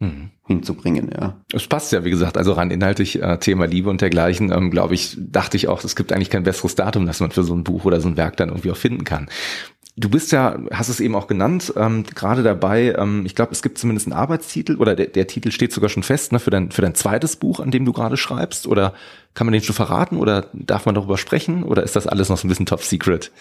Mhm. hinzubringen. Ja. Es passt ja, wie gesagt, also rein inhaltlich äh, Thema Liebe und dergleichen, ähm, glaube ich, dachte ich auch, es gibt eigentlich kein besseres Datum, das man für so ein Buch oder so ein Werk dann irgendwie auch finden kann. Du bist ja, hast es eben auch genannt, ähm, gerade dabei, ähm, ich glaube, es gibt zumindest einen Arbeitstitel oder der, der Titel steht sogar schon fest, ne, für dein, für dein zweites Buch, an dem du gerade schreibst, oder kann man den schon verraten oder darf man darüber sprechen oder ist das alles noch so ein bisschen top secret?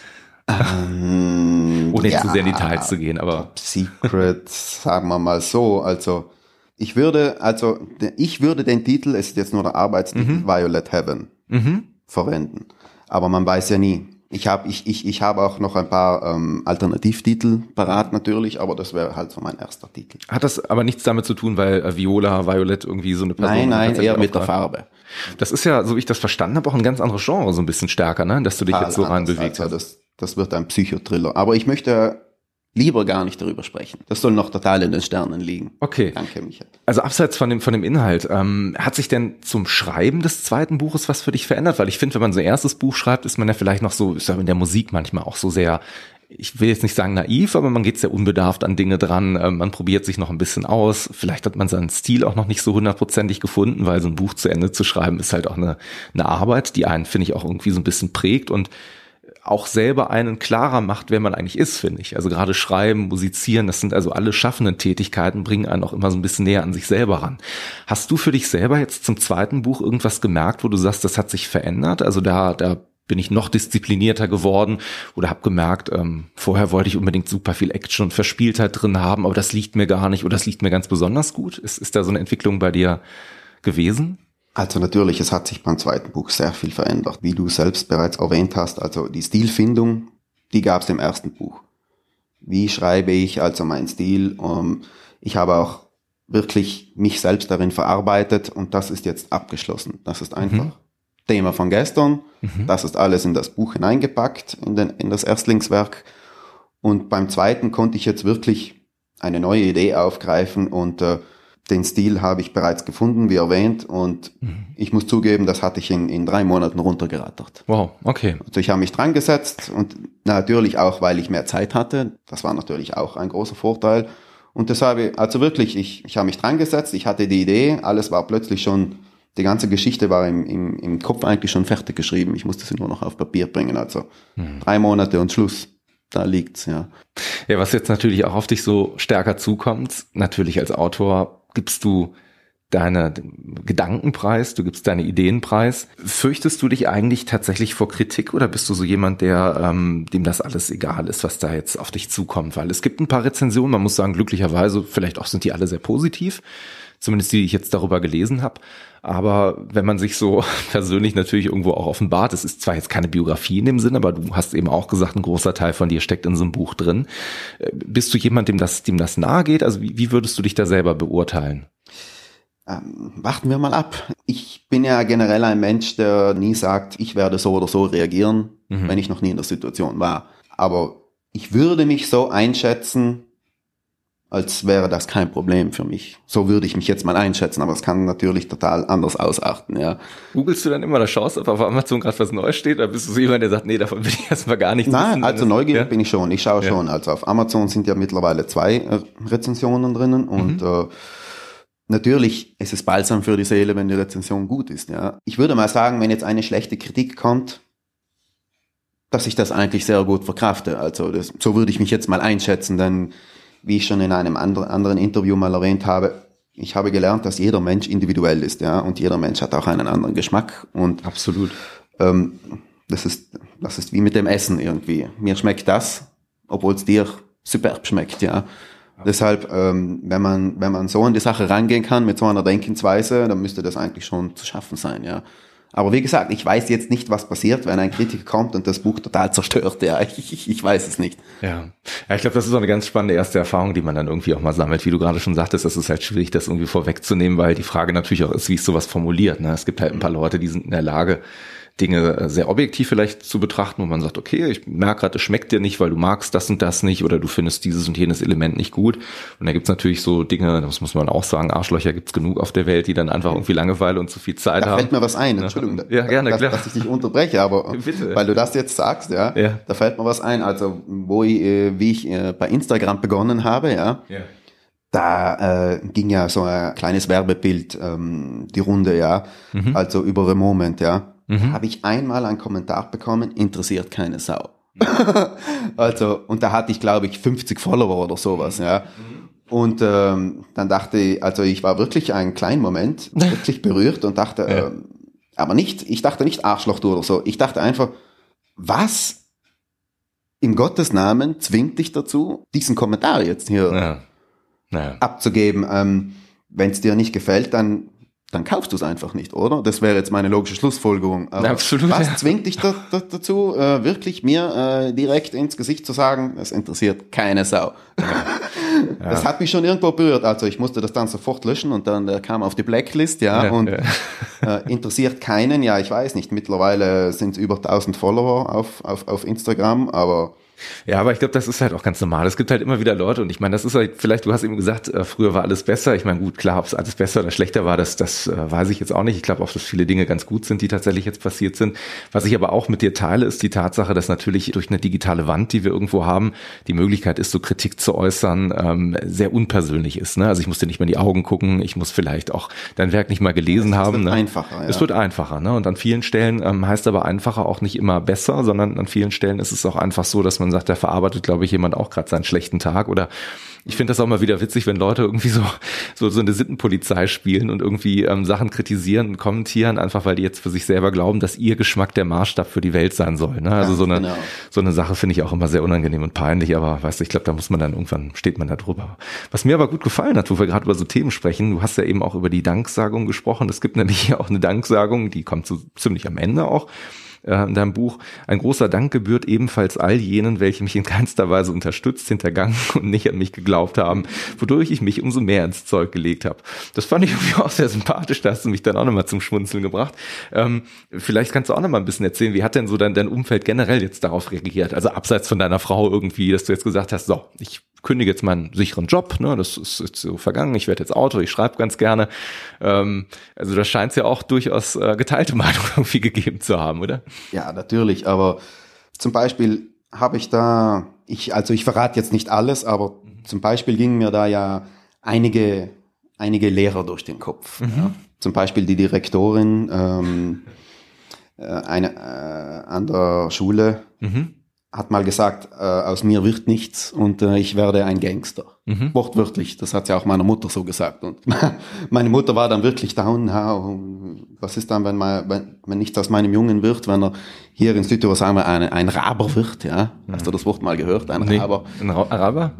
Ähm, Ohne ja, zu sehr in Details zu gehen, aber Secret, sagen wir mal so. Also ich würde, also ich würde den Titel, es ist jetzt nur der Arbeitstitel, Violet Heaven verwenden. Aber man weiß ja nie. Ich habe ich, ich, ich habe auch noch ein paar ähm, Alternativtitel parat natürlich, aber das wäre halt so mein erster Titel. hat das aber nichts damit zu tun, weil äh, Viola, Violet irgendwie so eine Person Nein, nein, eher mit der? Farbe. Das ist ja, so wie ich das verstanden habe, auch ein ganz anderes Genre, so ein bisschen stärker, ne? Dass du dich jetzt so Total rein anders. bewegt also hast. das, das wird ein Psychothriller. Aber ich möchte lieber gar nicht darüber sprechen. Das soll noch total in den Sternen liegen. Okay. Danke, Michael. Also abseits von dem, von dem Inhalt, ähm, hat sich denn zum Schreiben des zweiten Buches was für dich verändert? Weil ich finde, wenn man so ein erstes Buch schreibt, ist man ja vielleicht noch so, ist ja in der Musik manchmal auch so sehr, ich will jetzt nicht sagen naiv, aber man geht sehr unbedarft an Dinge dran, ähm, man probiert sich noch ein bisschen aus. Vielleicht hat man seinen Stil auch noch nicht so hundertprozentig gefunden, weil so ein Buch zu Ende zu schreiben ist halt auch eine, eine Arbeit, die einen, finde ich, auch irgendwie so ein bisschen prägt und auch selber einen klarer macht, wer man eigentlich ist, finde ich. Also gerade schreiben, musizieren, das sind also alle schaffenden Tätigkeiten, bringen einen auch immer so ein bisschen näher an sich selber ran. Hast du für dich selber jetzt zum zweiten Buch irgendwas gemerkt, wo du sagst, das hat sich verändert? Also da, da bin ich noch disziplinierter geworden oder habe gemerkt, ähm, vorher wollte ich unbedingt super viel Action und Verspieltheit drin haben, aber das liegt mir gar nicht oder das liegt mir ganz besonders gut. Ist, ist da so eine Entwicklung bei dir gewesen? Also natürlich, es hat sich beim zweiten Buch sehr viel verändert. Wie du selbst bereits erwähnt hast, also die Stilfindung, die gab es im ersten Buch. Wie schreibe ich also meinen Stil? Um, ich habe auch wirklich mich selbst darin verarbeitet und das ist jetzt abgeschlossen. Das ist einfach mhm. Thema von gestern. Mhm. Das ist alles in das Buch hineingepackt, in, den, in das Erstlingswerk. Und beim zweiten konnte ich jetzt wirklich eine neue Idee aufgreifen und äh, den Stil habe ich bereits gefunden, wie erwähnt, und mhm. ich muss zugeben, das hatte ich in, in drei Monaten runtergerattert. Wow, okay. Also ich habe mich dran gesetzt und natürlich auch, weil ich mehr Zeit hatte. Das war natürlich auch ein großer Vorteil. Und deshalb, also wirklich, ich, ich habe mich dran gesetzt, ich hatte die Idee, alles war plötzlich schon, die ganze Geschichte war im, im, im Kopf eigentlich schon fertig geschrieben. Ich musste sie nur noch auf Papier bringen. Also mhm. drei Monate und Schluss da liegt's, ja. Ja, was jetzt natürlich auch auf dich so stärker zukommt, natürlich als Autor gibst du deine Gedankenpreis, du gibst deine Ideenpreis. Fürchtest du dich eigentlich tatsächlich vor Kritik oder bist du so jemand, der ähm, dem das alles egal ist, was da jetzt auf dich zukommt? Weil es gibt ein paar Rezensionen, man muss sagen, glücklicherweise, vielleicht auch sind die alle sehr positiv, zumindest die, die ich jetzt darüber gelesen habe. Aber wenn man sich so <laughs> persönlich natürlich irgendwo auch offenbart, es ist zwar jetzt keine Biografie in dem Sinn, aber du hast eben auch gesagt, ein großer Teil von dir steckt in so einem Buch drin. Äh, bist du jemand, dem das, dem das nahe geht? Also wie, wie würdest du dich da selber beurteilen? Ähm, warten wir mal ab. Ich bin ja generell ein Mensch, der nie sagt, ich werde so oder so reagieren, mhm. wenn ich noch nie in der Situation war. Aber ich würde mich so einschätzen, als wäre das kein Problem für mich. So würde ich mich jetzt mal einschätzen, aber es kann natürlich total anders ausarten, ja. Googlest du dann immer, da schaust, ob auf Amazon gerade was Neues steht, oder bist du so jemand, der sagt, nee, davon will ich <laughs> erstmal gar nichts Nein, wissen, also neugierig ja? bin ich schon, ich schaue ja. schon. Also auf Amazon sind ja mittlerweile zwei äh, Rezensionen drinnen und mhm. äh, natürlich ist es balsam für die Seele, wenn die Rezension gut ist, ja. Ich würde mal sagen, wenn jetzt eine schlechte Kritik kommt, dass ich das eigentlich sehr gut verkrafte. Also das, so würde ich mich jetzt mal einschätzen, denn wie ich schon in einem anderen Interview mal erwähnt habe, ich habe gelernt, dass jeder Mensch individuell ist, ja, und jeder Mensch hat auch einen anderen Geschmack und absolut. Ähm, das ist das ist wie mit dem Essen irgendwie. Mir schmeckt das, obwohl es dir superb schmeckt, ja. Deshalb, ähm, wenn man wenn man so an die Sache rangehen kann mit so einer Denkensweise, dann müsste das eigentlich schon zu schaffen sein, ja. Aber wie gesagt, ich weiß jetzt nicht, was passiert, wenn ein Kritiker kommt und das Buch total zerstört. Ja, ich, <laughs> ich, ich weiß es nicht. Ja, ja ich glaube, das ist auch eine ganz spannende erste Erfahrung, die man dann irgendwie auch mal sammelt. Wie du gerade schon sagtest, das ist halt schwierig, das irgendwie vorwegzunehmen, weil die Frage natürlich auch ist, wie ist sowas formuliert. Ne? Es gibt halt ein paar Leute, die sind in der Lage, Dinge äh, sehr objektiv vielleicht zu betrachten, wo man sagt, okay, ich merke gerade, es schmeckt dir nicht, weil du magst das und das nicht oder du findest dieses und jenes Element nicht gut. Und da gibt's natürlich so Dinge, das muss man auch sagen, Arschlöcher gibt's genug auf der Welt, die dann einfach irgendwie Langeweile und zu viel Zeit da haben. Da fällt mir was ein, Entschuldigung, ja, gerne, dass, klar. dass ich dich unterbreche, aber <laughs> Bitte. weil du das jetzt sagst, ja, ja, da fällt mir was ein. Also wo ich, äh, wie ich äh, bei Instagram begonnen habe, ja. ja da äh, ging ja so ein kleines Werbebild ähm, die Runde, ja, mhm. also über The Moment, ja mhm. habe ich einmal einen Kommentar bekommen, interessiert keine Sau. <laughs> also, und da hatte ich, glaube ich, 50 Follower oder sowas, ja. Und ähm, dann dachte ich, also ich war wirklich einen kleinen Moment <laughs> wirklich berührt und dachte, ja. ähm, aber nicht, ich dachte nicht Arschloch du oder so. Ich dachte einfach, was im Gottes Namen zwingt dich dazu, diesen Kommentar jetzt hier ja. Ja. abzugeben? Ähm, Wenn es dir nicht gefällt, dann dann kaufst du es einfach nicht, oder? Das wäre jetzt meine logische Schlussfolgerung. Aber Absolut. Was zwingt dich da, da, dazu, äh, wirklich mir äh, direkt ins Gesicht zu sagen, es interessiert keine Sau? Ja. <laughs> Das hat mich schon irgendwo berührt. Also ich musste das dann sofort löschen und dann äh, kam auf die Blacklist, ja, ja und ja. Äh, interessiert keinen. Ja, ich weiß nicht. Mittlerweile sind es über 1000 Follower auf, auf, auf Instagram, aber ja, aber ich glaube, das ist halt auch ganz normal. Es gibt halt immer wieder Leute und ich meine, das ist halt vielleicht, du hast eben gesagt, äh, früher war alles besser. Ich meine, gut, klar, ob es alles besser oder schlechter war, das, das äh, weiß ich jetzt auch nicht. Ich glaube auch, dass viele Dinge ganz gut sind, die tatsächlich jetzt passiert sind. Was ich aber auch mit dir teile, ist die Tatsache, dass natürlich durch eine digitale Wand, die wir irgendwo haben, die Möglichkeit ist, so Kritik zu äußern, ähm, sehr unpersönlich ist. Ne? Also ich muss dir nicht mehr in die Augen gucken, ich muss vielleicht auch dein Werk nicht mal gelesen es haben. Es wird ne? einfacher. Ja. Es wird einfacher. Ne? Und an vielen Stellen ähm, heißt aber einfacher auch nicht immer besser, sondern an vielen Stellen ist es auch einfach so, dass man man sagt, da verarbeitet, glaube ich, jemand auch gerade seinen schlechten Tag oder ich finde das auch mal wieder witzig, wenn Leute irgendwie so, so, so eine Sittenpolizei spielen und irgendwie ähm, Sachen kritisieren und kommentieren, einfach weil die jetzt für sich selber glauben, dass ihr Geschmack der Maßstab für die Welt sein soll. Ne? Also ja, so eine, genau. so eine Sache finde ich auch immer sehr unangenehm und peinlich, aber weißt du, ich glaube, da muss man dann irgendwann, steht man da drüber. Was mir aber gut gefallen hat, wo wir gerade über so Themen sprechen, du hast ja eben auch über die Danksagung gesprochen. Es gibt nämlich auch eine Danksagung, die kommt so ziemlich am Ende auch äh, in deinem Buch. Ein großer Dank gebührt ebenfalls all jenen, welche mich in keinster Weise unterstützt, hintergangen <laughs> und nicht an mich geglaubt haben, wodurch ich mich umso mehr ins Zeug gelegt habe. Das fand ich <laughs> irgendwie auch sehr sympathisch, da hast du mich dann auch nochmal zum Schmunzeln gebracht. Ähm, vielleicht kannst du auch nochmal ein bisschen erzählen, wie hat denn so dein, dein Umfeld generell jetzt darauf reagiert? Also abseits von deiner Frau irgendwie, dass du jetzt gesagt hast, so, ich kündige jetzt meinen sicheren Job, ne, das ist jetzt so vergangen, ich werde jetzt Autor, ich schreibe ganz gerne. Ähm, also da scheint es ja auch durchaus äh, geteilte <laughs> Meinung irgendwie gegeben zu haben, oder? Ja, natürlich, aber zum Beispiel habe ich da, ich, also ich verrate jetzt nicht alles, aber mhm. zum Beispiel gingen mir da ja einige, einige Lehrer durch den Kopf. Mhm. Ja. Zum Beispiel die Direktorin ähm, äh, eine, äh, an der Schule. Mhm hat mal gesagt, äh, aus mir wird nichts und äh, ich werde ein Gangster. Mhm. Wortwörtlich, das hat ja auch meiner Mutter so gesagt. Und <laughs> meine Mutter war dann wirklich down. Was ist dann, wenn, mal, wenn, wenn nichts aus meinem Jungen wird, wenn er hier in Südtirol sagen wir ein, ein Raber wird, ja? Mhm. Hast du das Wort mal gehört? Ein nee. Raber. Ein Ra Raber?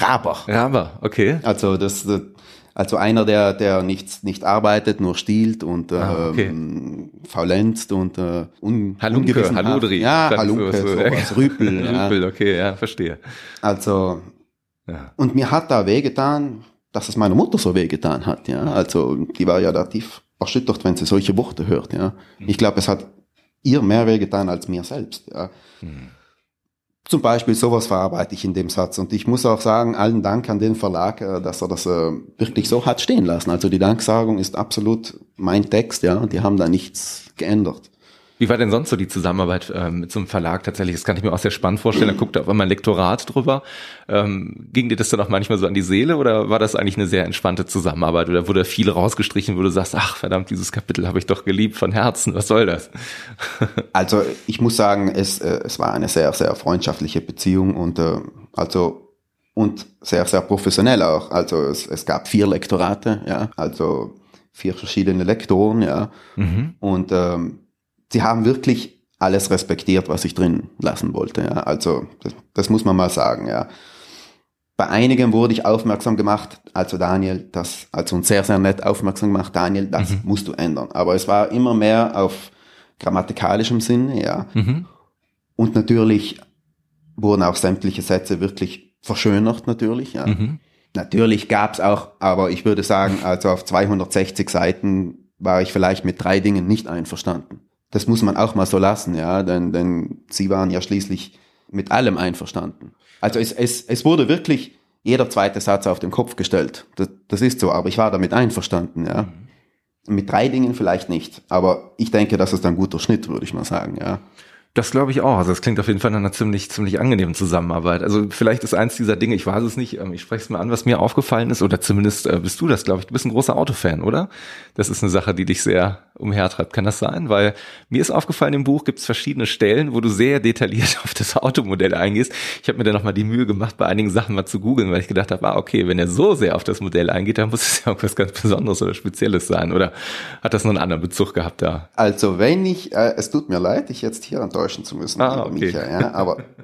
Raber. Raber, okay. Also das, das also einer, der, der nicht, nicht arbeitet, nur stiehlt und ah, okay. ähm, faulenzt und äh, un, Halunke, Haludri. Ja, Halunke, so, sowas, Rüpel. <laughs> Rüpel, ja. okay, ja, verstehe. Also, ja. und mir hat da wehgetan, dass es meiner Mutter so wehgetan hat, ja. Also, die war ja da tief erschüttert, wenn sie solche Worte hört, ja. Mhm. Ich glaube, es hat ihr mehr wehgetan als mir selbst, ja. Mhm. Zum Beispiel sowas verarbeite ich in dem Satz. Und ich muss auch sagen, allen Dank an den Verlag, äh, dass er das äh, wirklich so hat stehen lassen. Also die Danksagung ist absolut mein Text, ja. Die haben da nichts geändert. Wie war denn sonst so die Zusammenarbeit ähm, mit so einem Verlag tatsächlich? Das kann ich mir auch sehr spannend vorstellen. Da guckt auf einmal ein Lektorat drüber. Ähm, ging dir das dann auch manchmal so an die Seele oder war das eigentlich eine sehr entspannte Zusammenarbeit oder wurde viel rausgestrichen, wo du sagst, ach verdammt, dieses Kapitel habe ich doch geliebt von Herzen, was soll das? <laughs> also ich muss sagen, es, äh, es war eine sehr, sehr freundschaftliche Beziehung und äh, also und sehr, sehr professionell auch. Also es, es gab vier Lektorate, ja, also vier verschiedene Lektoren, ja. Mhm. Und ähm, sie haben wirklich alles respektiert, was ich drin lassen wollte. Ja. Also das, das muss man mal sagen. Ja. Bei einigen wurde ich aufmerksam gemacht, also Daniel, das, also uns sehr, sehr nett aufmerksam gemacht, Daniel, das mhm. musst du ändern. Aber es war immer mehr auf grammatikalischem Sinne, ja. Mhm. Und natürlich wurden auch sämtliche Sätze wirklich verschönert, natürlich, ja. Mhm. Natürlich gab's auch, aber ich würde sagen, also auf 260 Seiten war ich vielleicht mit drei Dingen nicht einverstanden das muss man auch mal so lassen, ja, denn, denn sie waren ja schließlich mit allem einverstanden. Also es, es, es wurde wirklich jeder zweite Satz auf den Kopf gestellt. Das, das ist so, aber ich war damit einverstanden, ja. Mhm. Mit drei Dingen vielleicht nicht, aber ich denke, das ist ein guter Schnitt, würde ich mal sagen, ja. Das glaube ich auch. Also das klingt auf jeden Fall nach einer ziemlich, ziemlich angenehmen Zusammenarbeit. Also vielleicht ist eins dieser Dinge, ich weiß es nicht, ähm, ich spreche es mal an, was mir aufgefallen ist, oder zumindest äh, bist du das, glaube ich. Du bist ein großer Autofan, oder? Das ist eine Sache, die dich sehr umhertreibt. Kann das sein? Weil mir ist aufgefallen, im Buch gibt es verschiedene Stellen, wo du sehr detailliert <laughs> auf das Automodell eingehst. Ich habe mir dann nochmal die Mühe gemacht, bei einigen Sachen mal zu googeln, weil ich gedacht habe, ah, okay, wenn er so sehr auf das Modell eingeht, dann muss es ja irgendwas ganz Besonderes oder Spezielles sein. Oder hat das noch einen anderen Bezug gehabt da? Also wenn ich, äh, es tut mir leid, dich jetzt hier enttäuschen zu müssen, ah, okay. Micha, ja, aber <laughs>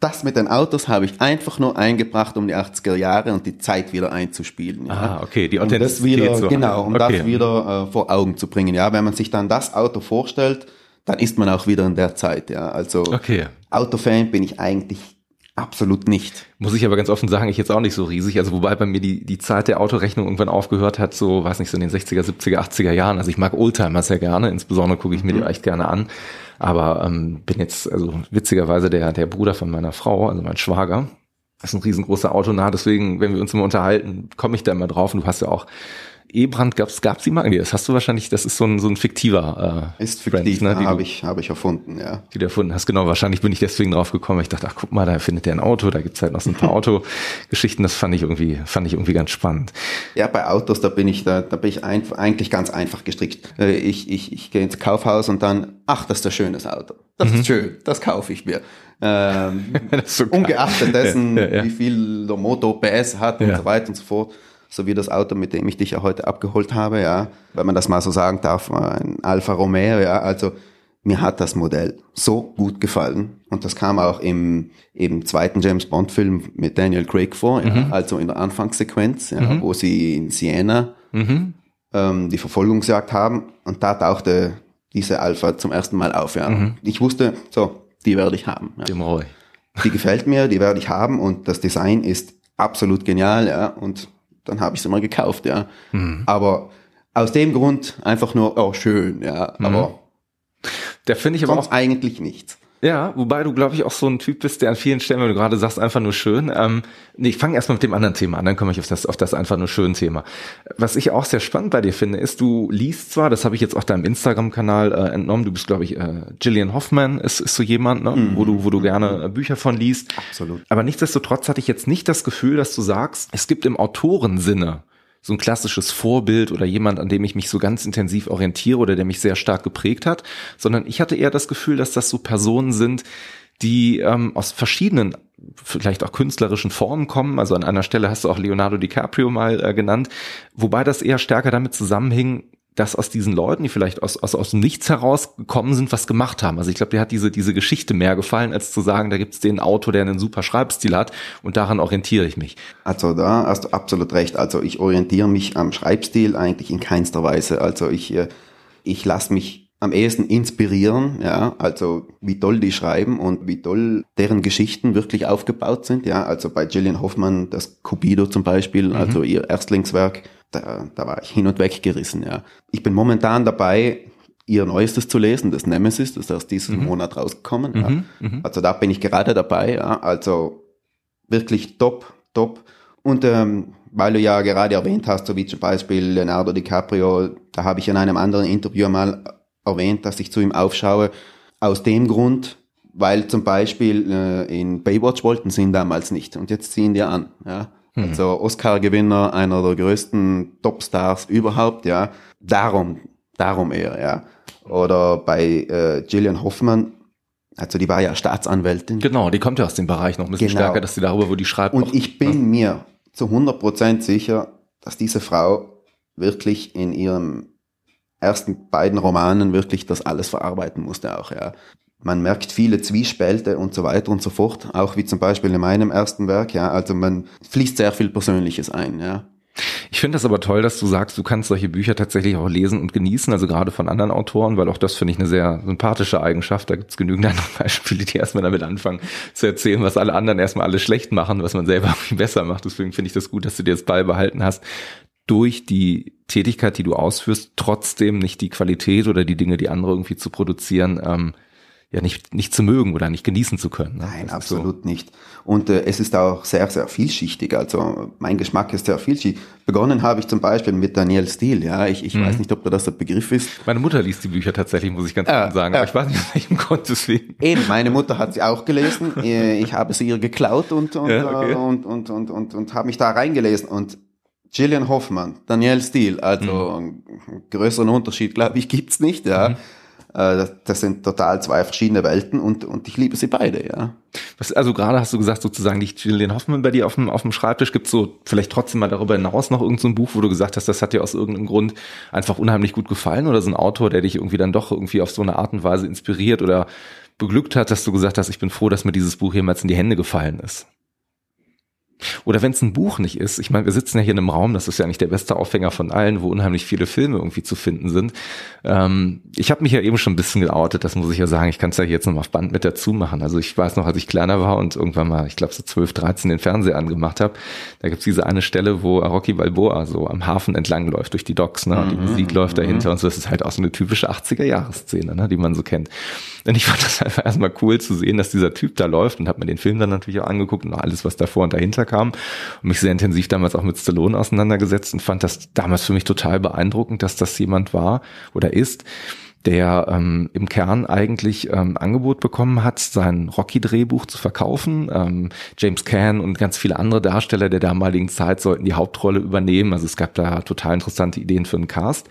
das mit den Autos habe ich einfach nur eingebracht, um die 80er Jahre und die Zeit wieder einzuspielen. Ja. Ah, okay, die Authentizität. Um das wieder, so. Genau, um okay. das wieder äh, vor Augen zu bringen. Ja, wenn man sich dann das Auto vorstellt, dann ist man auch wieder in der Zeit. Ja, also okay. Autofan bin ich eigentlich Absolut nicht. Muss ich aber ganz offen sagen, ich jetzt auch nicht so riesig. Also wobei bei mir die, die Zeit der Autorechnung irgendwann aufgehört hat, so, weiß nicht, so in den 60er, 70er, 80er Jahren. Also ich mag Oldtimer sehr gerne, insbesondere gucke ich mir die mhm. echt gerne an. Aber ähm, bin jetzt, also witzigerweise der, der Bruder von meiner Frau, also mein Schwager, ist ein riesengroßer Autonah, deswegen, wenn wir uns immer unterhalten, komme ich da immer drauf. Und du hast ja auch E-Brand gab's gab's die Marke? Das hast du wahrscheinlich, das ist so ein, so ein fiktiver äh, Ist fiktiv, Brand, ne, habe ich, hab ich erfunden, ja. Die du erfunden hast, genau. Wahrscheinlich bin ich deswegen drauf gekommen. Ich dachte, ach guck mal, da findet der ein Auto, da gibt's halt noch so ein paar <laughs> Autogeschichten. Das fand ich irgendwie, fand ich irgendwie ganz spannend. Ja, bei Autos, da bin ich, da, da bin ich ein, eigentlich ganz einfach gestrickt. Äh, ich, ich, ich gehe ins Kaufhaus und dann, ach, das ist ein schönes Auto. Das mhm. ist schön, das kaufe ich mir. Ähm, <laughs> so ungeachtet dessen, ja, ja, ja. wie viel der Motor PS hat und so weiter und so fort so wie das Auto, mit dem ich dich ja heute abgeholt habe, ja, wenn man das mal so sagen darf, ein Alfa Romeo, ja, also mir hat das Modell so gut gefallen und das kam auch im, im zweiten James Bond Film mit Daniel Craig vor, ja, mhm. also in der Anfangssequenz, ja, mhm. wo sie in Siena mhm. ähm, die Verfolgungsjagd haben und da tauchte diese Alpha zum ersten Mal auf. Ja. Mhm. Ich wusste, so, die werde ich haben. Ja. Dem Roy. Die gefällt mir, die werde ich haben und das Design ist absolut genial, ja, und dann habe ich sie mal gekauft, ja. Mhm. Aber aus dem Grund einfach nur, oh schön, ja. Mhm. Aber der finde ich aber auch eigentlich nichts. Ja, wobei du, glaube ich, auch so ein Typ bist, der an vielen Stellen, wenn du gerade sagst, einfach nur schön. Ähm, nee, ich fange erstmal mit dem anderen Thema an, dann komme ich auf das, auf das einfach nur schön Thema. Was ich auch sehr spannend bei dir finde, ist, du liest zwar, das habe ich jetzt auch deinem Instagram-Kanal äh, entnommen, du bist, glaube ich, äh, Gillian Hoffman ist, ist so jemand, ne? Mhm. wo du, wo du gerne äh, Bücher von liest. Absolut. Aber nichtsdestotrotz hatte ich jetzt nicht das Gefühl, dass du sagst, es gibt im Autorensinne so ein klassisches Vorbild oder jemand, an dem ich mich so ganz intensiv orientiere oder der mich sehr stark geprägt hat, sondern ich hatte eher das Gefühl, dass das so Personen sind, die ähm, aus verschiedenen, vielleicht auch künstlerischen Formen kommen. Also an einer Stelle hast du auch Leonardo DiCaprio mal äh, genannt, wobei das eher stärker damit zusammenhing, dass aus diesen Leuten, die vielleicht aus, aus, aus dem Nichts herausgekommen sind, was gemacht haben. Also ich glaube, dir hat diese, diese Geschichte mehr gefallen, als zu sagen, da gibt es den Autor, der einen super Schreibstil hat und daran orientiere ich mich. Also da hast du absolut recht. Also ich orientiere mich am Schreibstil eigentlich in keinster Weise. Also ich, äh, ich lasse mich am ehesten inspirieren, ja, also wie toll die schreiben und wie toll deren Geschichten wirklich aufgebaut sind, ja, also bei Gillian Hoffmann das Cupido zum Beispiel, mhm. also ihr Erstlingswerk, da, da war ich hin und weg gerissen, ja. Ich bin momentan dabei, ihr Neuestes zu lesen, das Nemesis, das ist erst diesen mhm. Monat rausgekommen. Ja. Mhm. mhm. Also da bin ich gerade dabei, ja. Also wirklich top, top. Und ähm, weil du ja gerade erwähnt hast, so wie zum Beispiel Leonardo DiCaprio, da habe ich in einem anderen Interview mal erwähnt, dass ich zu ihm aufschaue. Aus dem Grund, weil zum Beispiel äh, in Baywatch wollten sie ihn damals nicht und jetzt ziehen die an. Ja. Mhm. Also Oscar-Gewinner, einer der größten Topstars überhaupt, ja. Darum, darum eher, ja. Oder bei äh, Gillian Hoffmann, also die war ja Staatsanwältin. Genau, die kommt ja aus dem Bereich noch ein bisschen genau. stärker, dass sie darüber, wo die schreibt. Und ich bin ja. mir zu 100% sicher, dass diese Frau wirklich in ihrem ersten beiden Romanen wirklich das alles verarbeiten musste auch, ja man merkt viele Zwiespälte und so weiter und so fort, auch wie zum Beispiel in meinem ersten Werk, ja, also man fließt sehr viel Persönliches ein, ja. Ich finde das aber toll, dass du sagst, du kannst solche Bücher tatsächlich auch lesen und genießen, also gerade von anderen Autoren, weil auch das finde ich eine sehr sympathische Eigenschaft. Da gibt es genügend <laughs> andere Beispiele, die erstmal damit anfangen zu erzählen, was alle anderen erstmal alles schlecht machen, was man selber <laughs> besser macht. Deswegen finde ich das gut, dass du dir das beibehalten hast, durch die Tätigkeit, die du ausführst, trotzdem nicht die Qualität oder die Dinge, die andere irgendwie zu produzieren, ähm, ja nicht, nicht zu mögen oder nicht genießen zu können. Ne? Nein, absolut so. nicht. Und äh, es ist auch sehr, sehr vielschichtig. Also mein Geschmack ist sehr vielschichtig. Begonnen habe ich zum Beispiel mit Daniel Steele. Ja, ich, ich mhm. weiß nicht, ob da das der Begriff ist. Meine Mutter liest die Bücher tatsächlich, muss ich ganz klar äh, sagen. Aber äh, ich weiß nicht, aus welchem Grund deswegen. Eben, meine Mutter hat sie auch gelesen. <laughs> Äh, ich habe sie ihr geklaut und, und, ja, okay. Äh, und, und, und, und, und habe mich da reingelesen. Und Gillian Hoffmann, Daniel Steele, also mhm. einen größeren Unterschied, glaube ich, gibt's nicht. Ja. Mhm. Äh, das sind total zwei verschiedene Welten und, und ich liebe sie beide, ja. Was, also gerade hast du gesagt, sozusagen liegt Julian Hoffmann bei dir auf dem, auf dem Schreibtisch. Gibt so vielleicht trotzdem mal darüber hinaus noch irgendein so Buch, wo du gesagt hast, das hat dir aus irgendeinem Grund einfach unheimlich gut gefallen oder so ein Autor, der dich irgendwie dann doch irgendwie auf so eine Art und Weise inspiriert oder beglückt hat, dass du gesagt hast, ich bin froh, dass mir dieses Buch jemals in die Hände gefallen ist? Oder wenn es ein Buch nicht ist, ich meine, wir sitzen ja hier in einem Raum, das ist ja nicht der beste Aufhänger von allen, wo unheimlich viele Filme irgendwie zu finden sind. Ähm, ich habe mich ja eben schon ein bisschen geoutet, das muss ich ja sagen. Ich kann es ja jetzt noch auf Band mit dazu machen. Also ich weiß noch, als ich kleiner war und irgendwann mal, ich glaube so 12, 13 den Fernseher angemacht habe, da gibt's diese eine Stelle, wo Rocky Balboa so am Hafen entlang läuft durch die Docks, ne? Und die mhm, Musik läuft dahinter mhm. und so. Das ist halt auch so eine typische 80er-Jahres-Szene, ne? die man so kennt. Und ich fand das <laughs> einfach erstmal cool zu sehen, dass dieser Typ da läuft und habe mir den Film dann natürlich auch angeguckt und alles, was davor und dahinter kam und mich sehr intensiv damals auch mit Stallone auseinandergesetzt und fand das damals für mich total beeindruckend, dass das jemand war oder ist, der ähm, im Kern eigentlich ähm, Angebot bekommen hat, sein Rocky-Drehbuch zu verkaufen. Ähm, James Caan und ganz viele andere Darsteller der damaligen Zeit sollten die Hauptrolle übernehmen. Also es gab da total interessante Ideen für einen Cast.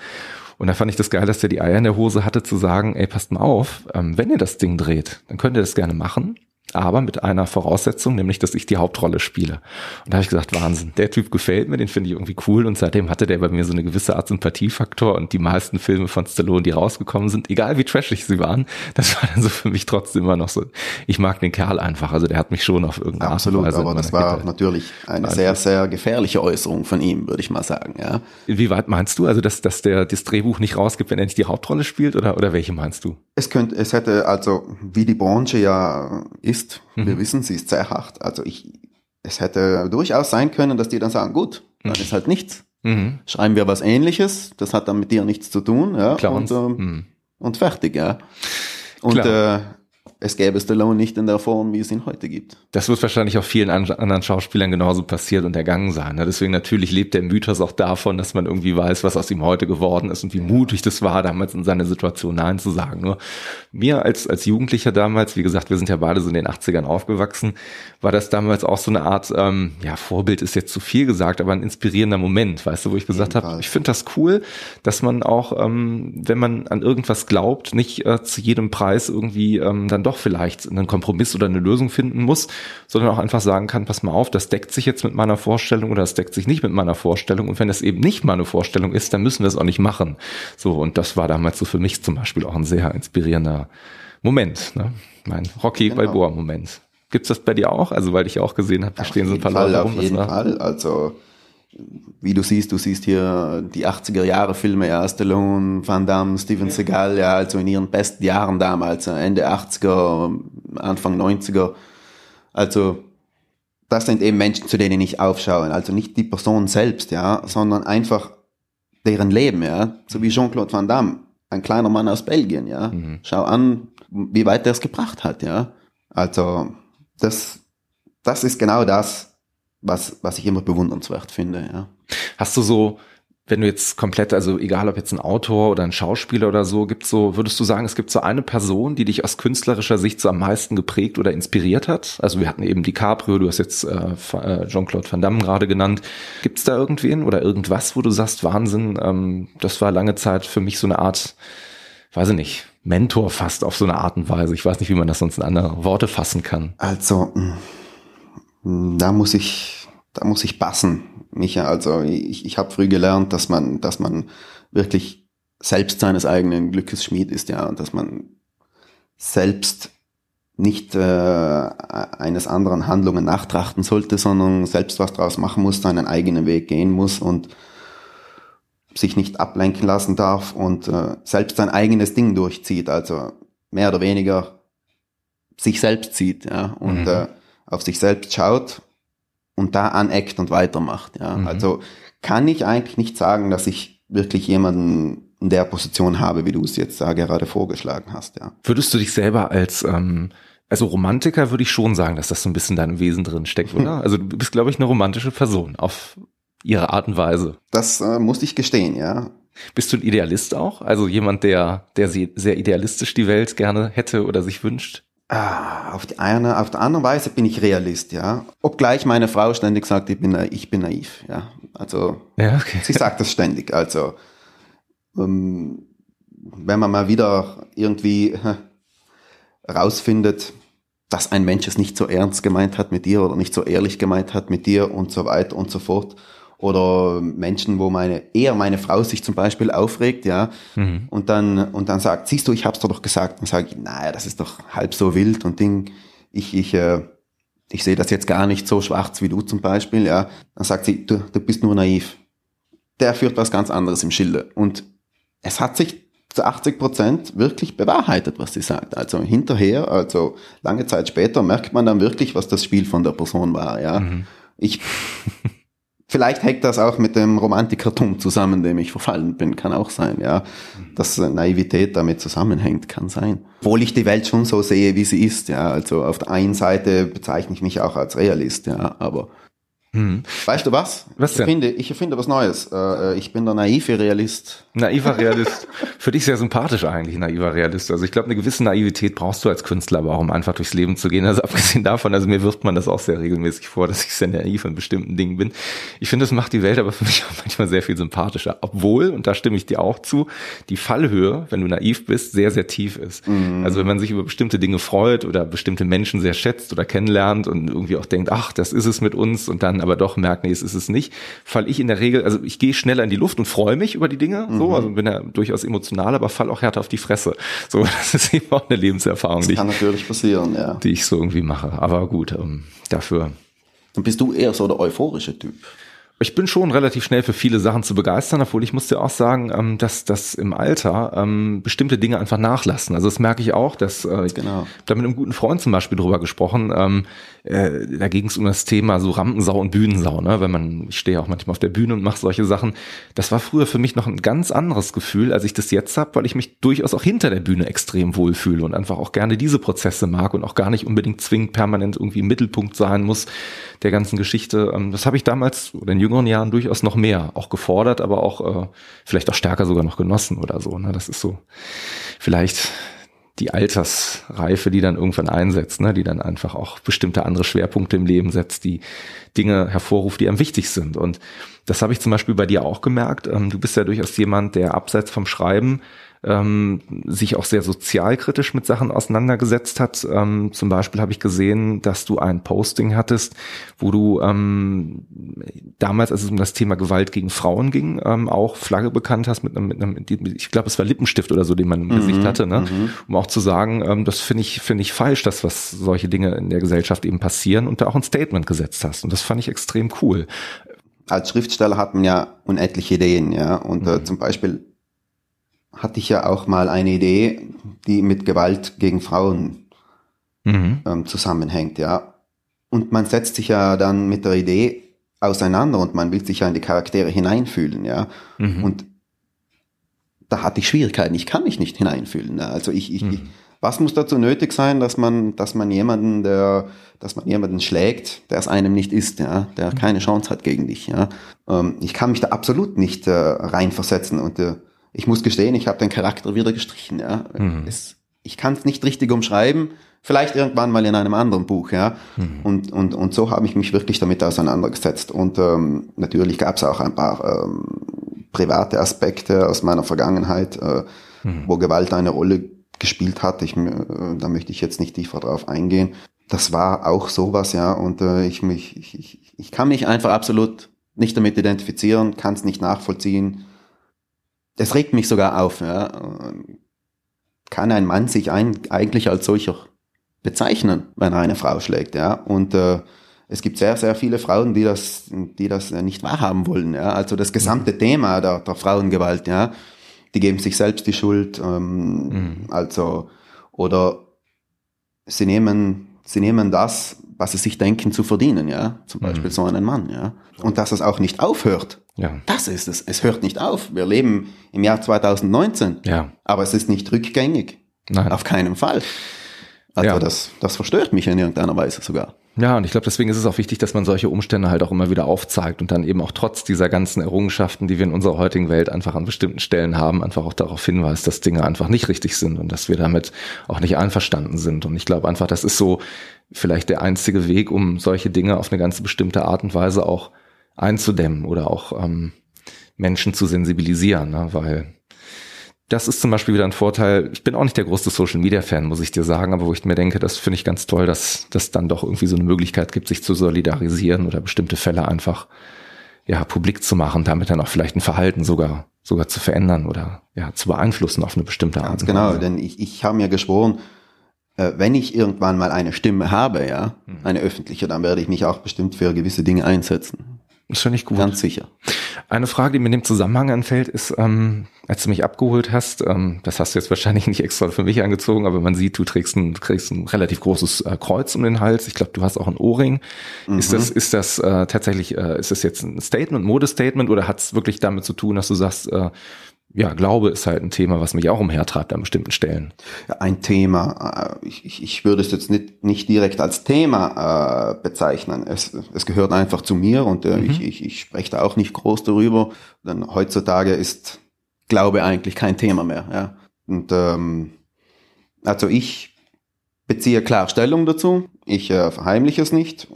Und da fand ich das geil, dass der die Eier in der Hose hatte zu sagen, ey, passt mal auf, ähm, wenn ihr das Ding dreht, dann könnt ihr das gerne machen aber mit einer Voraussetzung, nämlich, dass ich die Hauptrolle spiele. Und da habe ich gesagt, Wahnsinn, der Typ gefällt mir, den finde ich irgendwie cool und seitdem hatte der bei mir so eine gewisse Art Sympathiefaktor und die meisten Filme von Stallone, die rausgekommen sind, egal wie trashig sie waren, das war dann so für mich trotzdem immer noch so, ich mag den Kerl einfach, also der hat mich schon auf irgendeine Absolut, Art und Weise aber das war Kette natürlich eine sehr, sehr gefährliche Äußerung von ihm, würde ich mal sagen, ja. Inwieweit meinst du, also dass, dass der das Drehbuch nicht rausgibt, wenn er nicht die Hauptrolle spielt oder, oder welche meinst du? Es könnte, es hätte also, wie die Branche ja ist, Mhm. Wir wissen, sie ist sehr hart. Also ich, es hätte durchaus sein können, dass die dann sagen, gut, dann mhm. ist halt nichts. Mhm. Schreiben wir was ähnliches, das hat dann mit dir nichts zu tun, ja. Klar, und, ähm, mhm. und fertig, ja. Und äh, es gäbe Stallone nicht in der Form, wie es ihn heute gibt. Das wird wahrscheinlich auch vielen anderen Schauspielern genauso passiert und ergangen sein. Ne? Deswegen natürlich lebt der Mythos auch davon, dass man irgendwie weiß, was aus ihm heute geworden ist und wie mutig das war, damals in seine Situation Nein zu sagen. Nur mir als, als Jugendlicher damals, wie gesagt, wir sind ja beide so in den 80ern aufgewachsen, war das damals auch so eine Art, ähm, ja, Vorbild ist jetzt zu viel gesagt, aber ein inspirierender Moment, weißt du, wo ich gesagt habe, ich finde das cool, dass man auch, ähm, wenn man an irgendwas glaubt, nicht äh, zu jedem Preis irgendwie ähm, dann doch doch vielleicht einen Kompromiss oder eine Lösung finden muss, sondern auch einfach sagen kann, pass mal auf, das deckt sich jetzt mit meiner Vorstellung oder das deckt sich nicht mit meiner Vorstellung. Und wenn das eben nicht meine Vorstellung ist, dann müssen wir es auch nicht machen. So, und das war damals so für mich zum Beispiel auch ein sehr inspirierender Moment. Ne? Mein Rocky genau. Balboa-Moment. Gibt's das bei dir auch? Also, weil ich auch gesehen habe, da stehen so ein paar Leute rum. Auf jeden Fall. Also, wie du siehst, du siehst hier die 80er Jahre Filme, ja, Stallone, Van Damme, Steven Seagal, ja, also in ihren besten Jahren damals, Ende 80er, Anfang 90er. Also, das sind eben Menschen, zu denen ich aufschaue. Also nicht die Person selbst, ja, sondern einfach deren Leben, ja. So wie Jean-Claude Van Damme, ein kleiner Mann aus Belgien, ja. Mhm. Schau an, wie weit er es gebracht hat, ja. Also, das, das ist genau das, was, was ich immer bewundernswert finde, ja. Hast du so, wenn du jetzt komplett, also egal ob jetzt ein Autor oder ein Schauspieler oder so, gibt so, würdest du sagen, es gibt so eine Person, die dich aus künstlerischer Sicht so am meisten geprägt oder inspiriert hat? Also wir hatten eben DiCaprio, du hast jetzt äh, äh Jean-Claude Van Damme gerade genannt. Gibt es da irgendwen oder irgendwas, wo du sagst, Wahnsinn, ähm, das war lange Zeit für mich so eine Art, weiß ich nicht, Mentor fast auf so eine Art und Weise. Ich weiß nicht, wie man das sonst in andere Worte fassen kann. Also, mh da muss ich, da muss ich passen, Micha. Also ich, ich habe früh gelernt, dass man, dass man wirklich selbst seines eigenen Glückes Schmied ist, ja, und dass man selbst nicht äh, eines anderen Handlungen nachtrachten sollte, sondern selbst was draus machen muss, seinen eigenen Weg gehen muss und sich nicht ablenken lassen darf und äh, selbst sein eigenes Ding durchzieht, also mehr oder weniger sich selbst sieht, ja, und mhm. äh, auf sich selbst schaut und da aneckt und weitermacht. Ja. Mhm. Also kann ich eigentlich nicht sagen, dass ich wirklich jemanden in der Position habe, wie du es jetzt da gerade vorgeschlagen hast. Ja. Würdest du dich selber als ähm, also Romantiker würde ich schon sagen, dass das so ein bisschen in deinem Wesen drin steckt, oder? <laughs> Also du bist, glaube ich, eine romantische Person auf ihre Art und Weise. Das äh, muss ich gestehen, ja. Bist du ein Idealist auch? Also jemand, der, der sehr idealistisch die Welt gerne hätte oder sich wünscht? Ah, auf die eine, auf der anderen Weise bin ich Realist, ja. Obgleich meine Frau ständig sagt, ich bin, ich bin naiv, ja. Also, ja, okay. sie sagt das ständig. Also, ähm, wenn man mal wieder irgendwie äh, rausfindet, dass ein Mensch es nicht so ernst gemeint hat mit dir oder nicht so ehrlich gemeint hat mit dir und so weiter und so fort, oder Menschen, wo meine eher meine Frau sich zum Beispiel aufregt, ja, mhm. und dann und dann sagt, siehst du, ich hab's dir doch gesagt, und sage ich, naja, das ist doch halb so wild und Ding, ich ich äh, ich sehe das jetzt gar nicht so schwarz wie du zum Beispiel, ja, dann sagt sie, du, du bist nur naiv. Der führt was ganz anderes im Schilde und es hat sich zu 80 Prozent wirklich bewahrheitet, was sie sagt. Also hinterher, also lange Zeit später merkt man dann wirklich, was das Spiel von der Person war, ja. Mhm. Ich <laughs> Vielleicht hängt das auch mit dem Romantikertum zusammen, dem ich verfallen bin, kann auch sein, ja. Dass Naivität damit zusammenhängt, kann sein. Obwohl ich die Welt schon so sehe, wie sie ist, ja. Also auf der einen Seite bezeichne ich mich auch als Realist, ja, aber Hm. Weißt du was? Was? Ich erfinde, ich erfinde was Neues. Äh, ich bin der naive Realist. Naiver Realist. Für dich sehr sympathisch eigentlich, naiver Realist. Also ich glaube, eine gewisse Naivität brauchst du als Künstler, aber auch um einfach durchs Leben zu gehen. Also <laughs> abgesehen davon, also mir wirft man das auch sehr regelmäßig vor, dass ich sehr naiv in bestimmten Dingen bin. Ich finde, das macht die Welt aber für mich <laughs> auch manchmal sehr viel sympathischer. Obwohl, und da stimme ich dir auch zu, die Fallhöhe, wenn du naiv bist, sehr, sehr tief ist. Mhm. Also wenn man sich über bestimmte Dinge freut oder bestimmte Menschen sehr schätzt oder kennenlernt und irgendwie auch denkt, ach, das ist es mit uns und dann aber doch merkt, nee, es ist es nicht, fall ich in der Regel, also ich gehe schneller in die Luft und freue mich über die Dinge, mhm. so, also bin ja durchaus emotional, aber fall auch härter auf die Fresse. So, <laughs> das ist eben auch eine Lebenserfahrung, das die, kann ich, natürlich passieren, ja. die ich so irgendwie mache. Aber gut, ähm, dafür. Dann bist du eher so der euphorische Typ. Ich bin schon relativ schnell für viele Sachen zu begeistern, obwohl ich muss dir auch sagen, ähm, dass dass im Alter ähm, bestimmte Dinge einfach nachlassen. Also das merke ich auch, dass äh, genau. da mit einem guten Freund zum Beispiel drüber gesprochen. Ähm, äh, da ging es um das Thema so Rampensau und Bühnensau. Ne? Wenn man, ich stehe auch manchmal auf der Bühne und mache solche Sachen. Das war früher für mich noch ein ganz anderes Gefühl, als ich das jetzt habe, weil ich mich durchaus auch hinter der Bühne extrem wohlfühle und einfach auch gerne diese Prozesse mag und auch gar nicht unbedingt zwingend permanent irgendwie im Mittelpunkt sein muss der ganzen Geschichte. Das habe ich damals oder in jüngeren Jahren durchaus noch mehr auch gefordert, aber auch äh, vielleicht auch stärker sogar noch genossen oder so. Ne? Das ist so vielleicht die Altersreife, die dann irgendwann einsetzt, ne, die dann einfach auch bestimmte andere Schwerpunkte im Leben setzt, die Dinge hervorruft, die einem wichtig sind. Und das habe ich zum Beispiel bei dir auch gemerkt. Ähm, du bist ja durchaus jemand, der abseits vom Schreiben ähm, sich auch sehr sozialkritisch mit Sachen auseinandergesetzt hat. Ähm, zum Beispiel habe ich gesehen, dass du ein Posting hattest, wo du ähm, damals, als es um das Thema Gewalt gegen Frauen ging, ähm, auch Flagge bekannt hast mit einem, mit einem ich glaube, es war Lippenstift oder so, den man im mhm, Gesicht hatte, ne? Mhm. um auch zu sagen, ähm, das finde ich finde ich falsch, dass was solche Dinge in der Gesellschaft eben passieren und da auch ein Statement gesetzt hast und das fand ich extrem cool. Als Schriftsteller hat man ja unendliche Ideen, ja, und äh, mhm. zum Beispiel hatte ich ja auch mal eine Idee, die mit Gewalt gegen Frauen mhm. ähm, zusammenhängt, ja. Und man setzt sich ja dann mit der Idee auseinander und man will sich ja in die Charaktere hineinfühlen, ja. Mhm. Und da hatte ich Schwierigkeiten. Ich kann mich nicht hineinfühlen. Ja? Also ich, ich, mhm. ich, was muss dazu nötig sein, dass man, dass man jemanden, der, dass man jemanden schlägt, der es einem nicht ist, ja, der mhm. keine Chance hat gegen dich, ja. Ähm, ich kann mich da absolut nicht äh, reinversetzen und äh, ich muss gestehen, ich habe den Charakter wieder gestrichen. Ja. Mhm. Es, ich kann es nicht richtig umschreiben. Vielleicht irgendwann mal in einem anderen Buch, ja. Mhm. Und, und, und so habe ich mich wirklich damit auseinandergesetzt. Und ähm, natürlich gab es auch ein paar ähm, private Aspekte aus meiner Vergangenheit, äh, mhm. wo Gewalt eine Rolle gespielt hat. Ich, äh, da möchte ich jetzt nicht tiefer drauf eingehen. Das war auch sowas, ja. Und äh, ich, mich, ich, ich, ich kann mich einfach absolut nicht damit identifizieren, kann es nicht nachvollziehen das regt mich sogar auf. Ja. Kann ein Mann sich ein, eigentlich als solcher bezeichnen, wenn er eine Frau schlägt? Ja. Und äh, es gibt sehr, sehr viele Frauen, die das, die das nicht wahrhaben wollen. Ja. Also das gesamte mhm. Thema der, der Frauengewalt, ja, die geben sich selbst die Schuld. Ähm, mhm. Also oder sie nehmen, sie nehmen das, was sie sich denken zu verdienen, ja, zum Beispiel mhm. so einen Mann, ja, und dass es auch nicht aufhört. Ja. Das ist es. Es hört nicht auf. Wir leben im Jahr 2019. Ja. Aber es ist nicht rückgängig. Nein. Auf keinen Fall. Also ja. das, das verstört mich in irgendeiner Weise sogar. Ja, und ich glaube, deswegen ist es auch wichtig, dass man solche Umstände halt auch immer wieder aufzeigt und dann eben auch trotz dieser ganzen Errungenschaften, die wir in unserer heutigen Welt einfach an bestimmten Stellen haben, einfach auch darauf hinweist, dass Dinge einfach nicht richtig sind und dass wir damit auch nicht einverstanden sind. Und ich glaube einfach, das ist so vielleicht der einzige Weg, um solche Dinge auf eine ganz bestimmte Art und Weise auch einzudämmen oder auch ähm, Menschen zu sensibilisieren, ne? weil das ist zum Beispiel wieder ein Vorteil. Ich bin auch nicht der größte Social Media Fan, muss ich dir sagen, aber wo ich mir denke, das finde ich ganz toll, dass das dann doch irgendwie so eine Möglichkeit gibt, sich zu solidarisieren oder bestimmte Fälle einfach ja publik zu machen, damit dann auch vielleicht ein Verhalten sogar sogar zu verändern oder ja zu beeinflussen auf eine bestimmte Art. Ganz genau, denn ich, ich habe mir geschworen, äh, wenn ich irgendwann mal eine Stimme habe, ja, hm. eine öffentliche, dann werde ich mich auch bestimmt für gewisse Dinge einsetzen. Das finde ich gut. Ganz sicher. Eine Frage, die mir in dem Zusammenhang anfällt, ist, ähm, als du mich abgeholt hast, ähm, das hast du jetzt wahrscheinlich <laughs> nicht extra für mich angezogen, aber man sieht, du trägst ein, trägst ein relativ großes äh, Kreuz um den Hals. Ich glaube, du hast auch ein Ohrring. Mhm. Ist das, ist das äh, tatsächlich, äh, ist das jetzt ein Statement, Modestatement oder hat es wirklich damit zu tun, dass du sagst, äh, ja, Glaube ist halt ein Thema, was mich auch umhertreibt an bestimmten Stellen. Ein Thema, äh, ich, ich würde es jetzt nicht, nicht direkt als Thema äh, bezeichnen. Es, es gehört einfach zu mir und äh, mhm. ich, ich, ich spreche da auch nicht groß darüber, denn heutzutage ist Glaube eigentlich kein Thema mehr. Ja. Und ähm, also ich beziehe klar Stellung dazu, ich äh, verheimliche es nicht,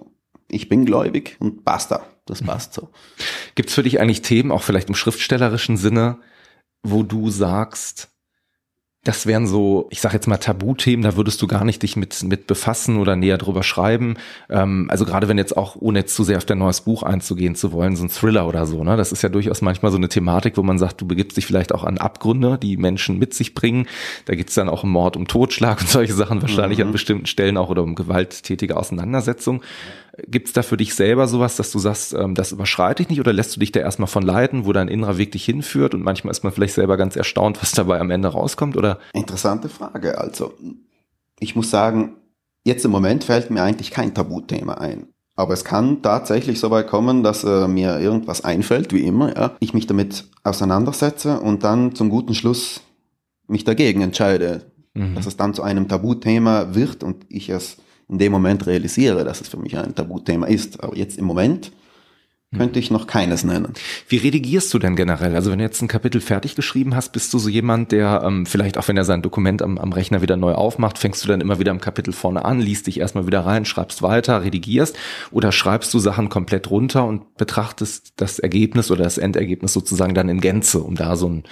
ich bin gläubig und basta, das passt so. <laughs> Gibt es für dich eigentlich Themen, auch vielleicht im schriftstellerischen Sinne, wo du sagst, das wären so, ich sage jetzt mal Tabuthemen, da würdest du gar nicht dich mit, mit befassen oder näher drüber schreiben. Ähm, also gerade wenn jetzt auch, ohne jetzt zu sehr auf dein neues Buch einzugehen zu wollen, so ein Thriller oder so, ne? Das ist ja durchaus manchmal so eine Thematik, wo man sagt, du begibst dich vielleicht auch an Abgründe, die Menschen mit sich bringen. Da geht's dann auch um Mord, um Totschlag und solche Sachen wahrscheinlich mhm. an bestimmten Stellen auch oder um gewalttätige Auseinandersetzung. Gibt es da für dich selber sowas, dass du sagst, ähm, das überschreite ich nicht oder lässt du dich da erstmal von leiten, wo dein innerer Weg dich hinführt und manchmal ist man vielleicht selber ganz erstaunt, was dabei am Ende rauskommt oder? Interessante Frage. Also ich muss sagen, jetzt im Moment fällt mir eigentlich kein Tabuthema ein. Aber es kann tatsächlich so weit kommen, dass äh, mir irgendwas einfällt, wie immer, ja, ich mich damit auseinandersetze und dann zum guten Schluss mich dagegen entscheide, mhm. dass es dann zu einem Tabuthema wird und ich es in dem Moment realisiere, dass es für mich ein Tabuthema ist. Aber jetzt im Moment könnte ich noch keines nennen. Wie redigierst du denn generell? Also wenn du jetzt ein Kapitel fertig geschrieben hast, bist du so jemand, der ähm, vielleicht auch wenn er sein Dokument am, am Rechner wieder neu aufmacht, fängst du dann immer wieder am Kapitel vorne an, liest dich erstmal wieder rein, schreibst weiter, redigierst oder schreibst du Sachen komplett runter und betrachtest das Ergebnis oder das Endergebnis sozusagen dann in Gänze, um da so ein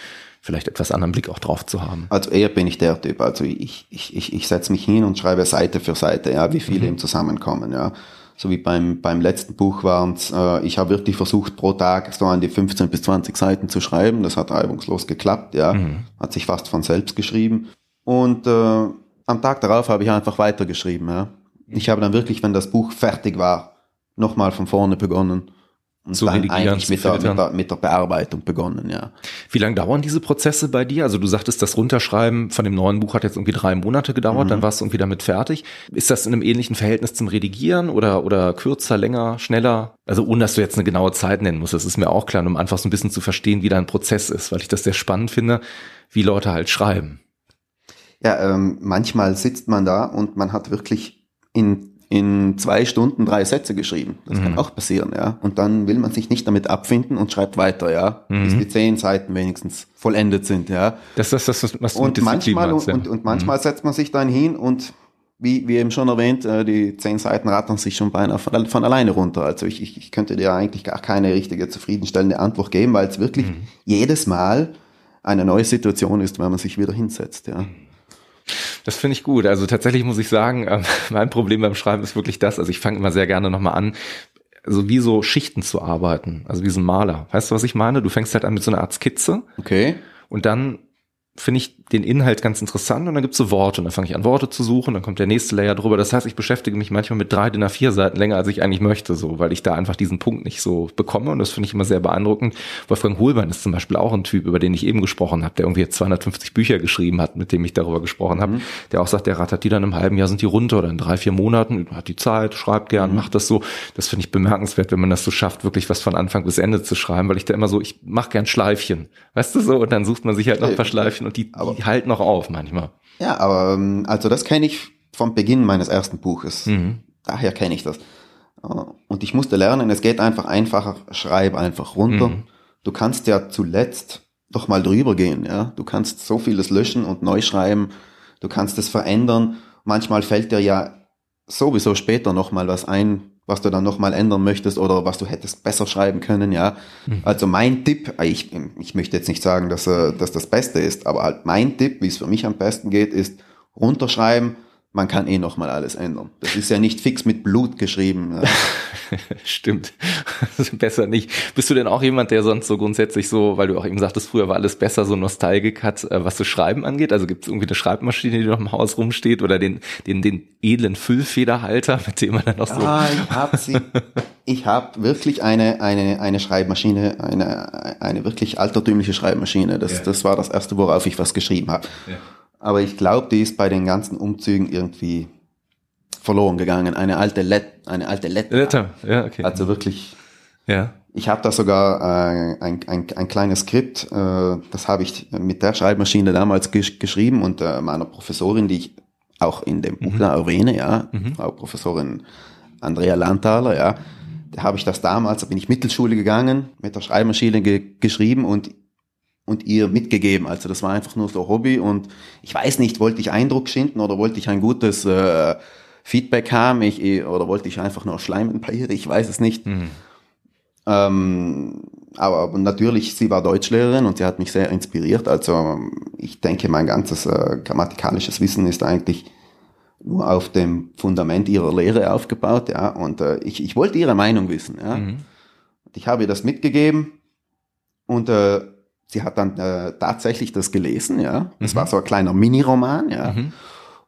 vielleicht etwas anderen Blick auch drauf zu haben. Also eher bin ich der Typ. Also ich, ich, ich, ich setze mich hin und schreibe Seite für Seite, ja, wie viele mhm. im Zusammenkommen, ja. So wie beim, beim letzten Buch waren es, äh, ich habe wirklich versucht, pro Tag so an die 15 bis 20 Seiten zu schreiben. Das hat reibungslos geklappt, ja. Mhm. Hat sich fast von selbst geschrieben. Und äh, am Tag darauf habe ich einfach weitergeschrieben, ja. Ich habe dann wirklich, wenn das Buch fertig war, nochmal von vorne begonnen und zu dann eigentlich mit der, mit, der, mit der Bearbeitung begonnen, ja. Wie lange dauern diese Prozesse bei dir? Also du sagtest, das Runterschreiben von dem neuen Buch hat jetzt irgendwie drei Monate gedauert, mhm. dann warst du irgendwie damit fertig. Ist das in einem ähnlichen Verhältnis zum Redigieren oder, oder kürzer, länger, schneller? Also ohne, dass du jetzt eine genaue Zeit nennen musst, das ist mir auch klar, um einfach so ein bisschen zu verstehen, wie dein Prozess ist, weil ich das sehr spannend finde, wie Leute halt schreiben. Ja, ähm, manchmal sitzt man da und man hat wirklich in in zwei Stunden drei Sätze geschrieben. Das mhm. kann auch passieren, ja. Und dann will man sich nicht damit abfinden und schreibt weiter, ja, mhm. bis die zehn Seiten wenigstens vollendet sind, ja. Das ist das, was du und manchmal meinst, ja. und, und manchmal mhm. setzt man sich dann hin und wie, wie eben schon erwähnt, äh, die zehn Seiten rattern sich schon beinahe von, von alleine runter. Also ich, ich, ich könnte dir eigentlich gar keine richtige zufriedenstellende Antwort geben, weil es wirklich mhm. jedes Mal eine neue Situation ist, wenn man sich wieder hinsetzt, ja. Das finde ich gut. Also tatsächlich muss ich sagen, <laughs> äh, mein Problem beim Schreiben ist wirklich das. Also ich fange immer sehr gerne nochmal an, so wie so Schichten zu arbeiten. Also wie so ein Maler. Weißt du, was ich meine? Du fängst halt an mit so einer Art Skizze. Okay. Und dann finde ich den Inhalt ganz interessant und dann gibt's so Worte und dann fange ich an Worte zu suchen, dann kommt der nächste Layer drüber. Das heißt, ich beschäftige mich manchmal mit drei DIN A4 Seiten länger, als ich eigentlich möchte, so, weil ich da einfach diesen Punkt nicht so bekomme und das finde ich immer sehr beeindruckend. Wolfgang Hohlbein ist zum Beispiel auch ein Typ, über den ich eben gesprochen habe, der irgendwie jetzt 250 Bücher geschrieben hat, mit dem ich darüber gesprochen habe, mhm. der auch sagt, der rattert die dann im halben Jahr sind die runter oder in drei, vier Monaten, hat die Zeit, schreibt gern, mhm. macht das so. Das finde ich bemerkenswert, wenn man das so schafft, wirklich was von Anfang bis Ende zu schreiben, weil ich da immer so, ich mache gern Schleifchen, weißt du so, und dann sucht man sich halt noch ein paar Schleifchen und die, die halten noch auf manchmal. Ja, aber ähm, also das kenne ich vom Beginn meines ersten Buches. Mhm. Daher kenne ich das. Äh, und ich musste lernen, es geht einfach einfacher, schreib einfach runter. Mhm. Du kannst ja zuletzt doch mal drüber gehen, ja. Du kannst so vieles löschen und neu schreiben. Du kannst es verändern. Manchmal fällt dir ja sowieso später noch mal was ein, was du dann nochmal ändern möchtest oder was du hättest besser schreiben können, ja. Mhm. Also mein Tipp, ich, ich möchte jetzt nicht sagen, dass, äh, dass das Beste ist, aber halt mein Tipp, wie es für mich am besten geht, ist runterschreiben, man kann eh noch mal alles ändern. Das ist ja nicht fix mit Blut geschrieben. Ja. <laughs> Stimmt. besser nicht. Bist du denn auch jemand, der sonst so grundsätzlich so, weil du auch eben sagtest, früher war alles besser, so Nostalgik hat, äh, was das Schreiben angeht? Also gibt es irgendwie eine Schreibmaschine, die noch im Haus rumsteht oder den, den, den edlen Füllfederhalter, mit dem man dann auch so. Ah, ich habe sie. Ich habe wirklich eine, eine, eine Schreibmaschine, eine, eine wirklich altertümliche Schreibmaschine. Das, ja. das war das erste, worauf ich was geschrieben habe. Ja. Aber ich glaube, die ist bei den ganzen Umzügen irgendwie verloren gegangen. Eine alte Let, eine alte Let. Letter, ja, okay. Also wirklich. Ja. Ich habe da sogar äh, ein, ein, ein kleines Skript, äh, das habe ich mit der Schreibmaschine damals gesch geschrieben und äh, meiner Professorin, die ich auch in dem Buch mhm. erwähne, ja, mhm. Frau Professorin Andrea Landthaler, ja, da habe ich das damals, da bin ich Mittelschule gegangen, mit der Schreibmaschine ge geschrieben und und ihr mitgegeben. Also das war einfach nur so Hobby und ich weiß nicht, wollte ich Eindruck schinden oder wollte ich ein gutes äh, Feedback haben ich, oder wollte ich einfach nur schleimen bei ihr, ich weiß es nicht. Mhm. Ähm, aber natürlich, sie war Deutschlehrerin und sie hat mich sehr inspiriert. Also ich denke, mein ganzes äh, grammatikalisches Wissen ist eigentlich nur auf dem Fundament ihrer Lehre aufgebaut. Ja, und äh, ich, ich wollte ihre Meinung wissen. Ja. Mhm. Ich habe ihr das mitgegeben und äh, sie hat dann äh, tatsächlich das gelesen. Ja, es mhm. war so ein kleiner Mini-Roman. Ja. Mhm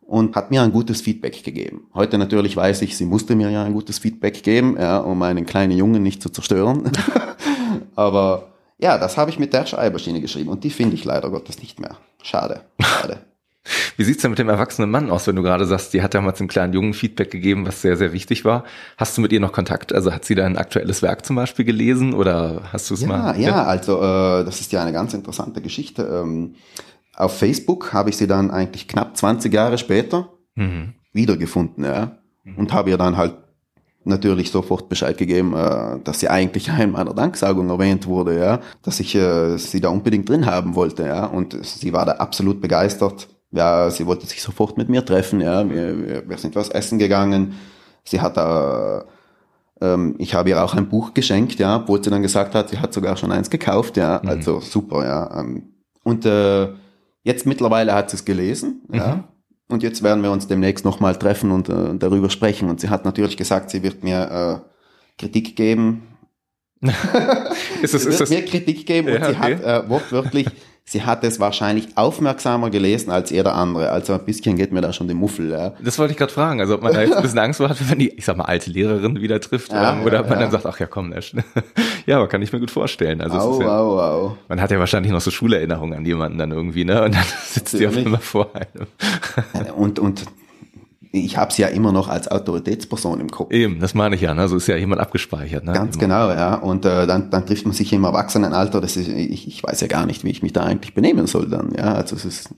und hat mir ein gutes Feedback gegeben. Heute natürlich weiß ich, sie musste mir ja ein gutes Feedback geben, ja, um einen kleinen Jungen nicht zu zerstören. <laughs> Aber ja, das habe ich mit der Schreibmaschine geschrieben und die finde ich leider Gottes nicht mehr. Schade, schade. Wie sieht's denn mit dem erwachsenen Mann aus, wenn du gerade sagst, die hat damals dem kleinen Jungen Feedback gegeben, was sehr, sehr wichtig war? Hast du mit ihr noch Kontakt? Also hat sie dein aktuelles Werk zum Beispiel gelesen oder hast du es ja, mal? Ja, also äh, das ist ja eine ganz interessante Geschichte. Ähm, auf Facebook habe ich sie dann eigentlich knapp 20 Jahre später mhm. wiedergefunden, ja. Mhm. Und habe ihr dann halt natürlich sofort Bescheid gegeben, äh, dass sie eigentlich <laughs> in meiner Danksagung erwähnt wurde, ja, dass ich äh, sie da unbedingt drin haben wollte, ja. Und sie war da absolut begeistert. Ja, sie wollte sich sofort mit mir treffen, ja. Wir, wir sind was essen gegangen. Sie hat da ähm, ich habe ihr auch ein Buch geschenkt, ja, obwohl sie dann gesagt hat, sie hat sogar schon eins gekauft, ja, mhm. also super, ja. Ähm, und äh, Jetzt mittlerweile hat sie es gelesen, mhm. ja. Und jetzt werden wir uns demnächst nochmal treffen und äh, darüber sprechen. Und sie hat natürlich gesagt, sie wird mir äh, Kritik geben. <laughs> ist das, sie wird ist mir Kritik geben ja, und sie okay. hat äh, wortwörtlich <laughs> sie hat es wahrscheinlich aufmerksamer gelesen als jeder andere. Also ein bisschen geht mir da schon die Muffel. Ja. Das wollte ich gerade fragen. Also ob man da jetzt ein bisschen Angst hat, wenn man die, ich sag mal, alte Lehrerin wieder trifft ja, oder, oder ob man ja. dann sagt, ach ja, komm, Nash. <laughs> ja, aber kann ich mir gut vorstellen. Also au, ja, au, au. Man hat ja wahrscheinlich noch so Schulerinnerungen an jemanden dann irgendwie, ne? Und dann <laughs> sitzt sie auf einmal vor einem. und, und ich habe sie ja immer noch als Autoritätsperson im Kopf. Eben, das meine ich ja, ne? so ist ja jemand abgespeichert. Ne? Ganz immer. genau, ja. Und äh, dann, dann trifft man sich im Erwachsenenalter. Das ist, ich, ich weiß ja gar nicht, wie ich mich da eigentlich benehmen soll dann. Ja, also es ist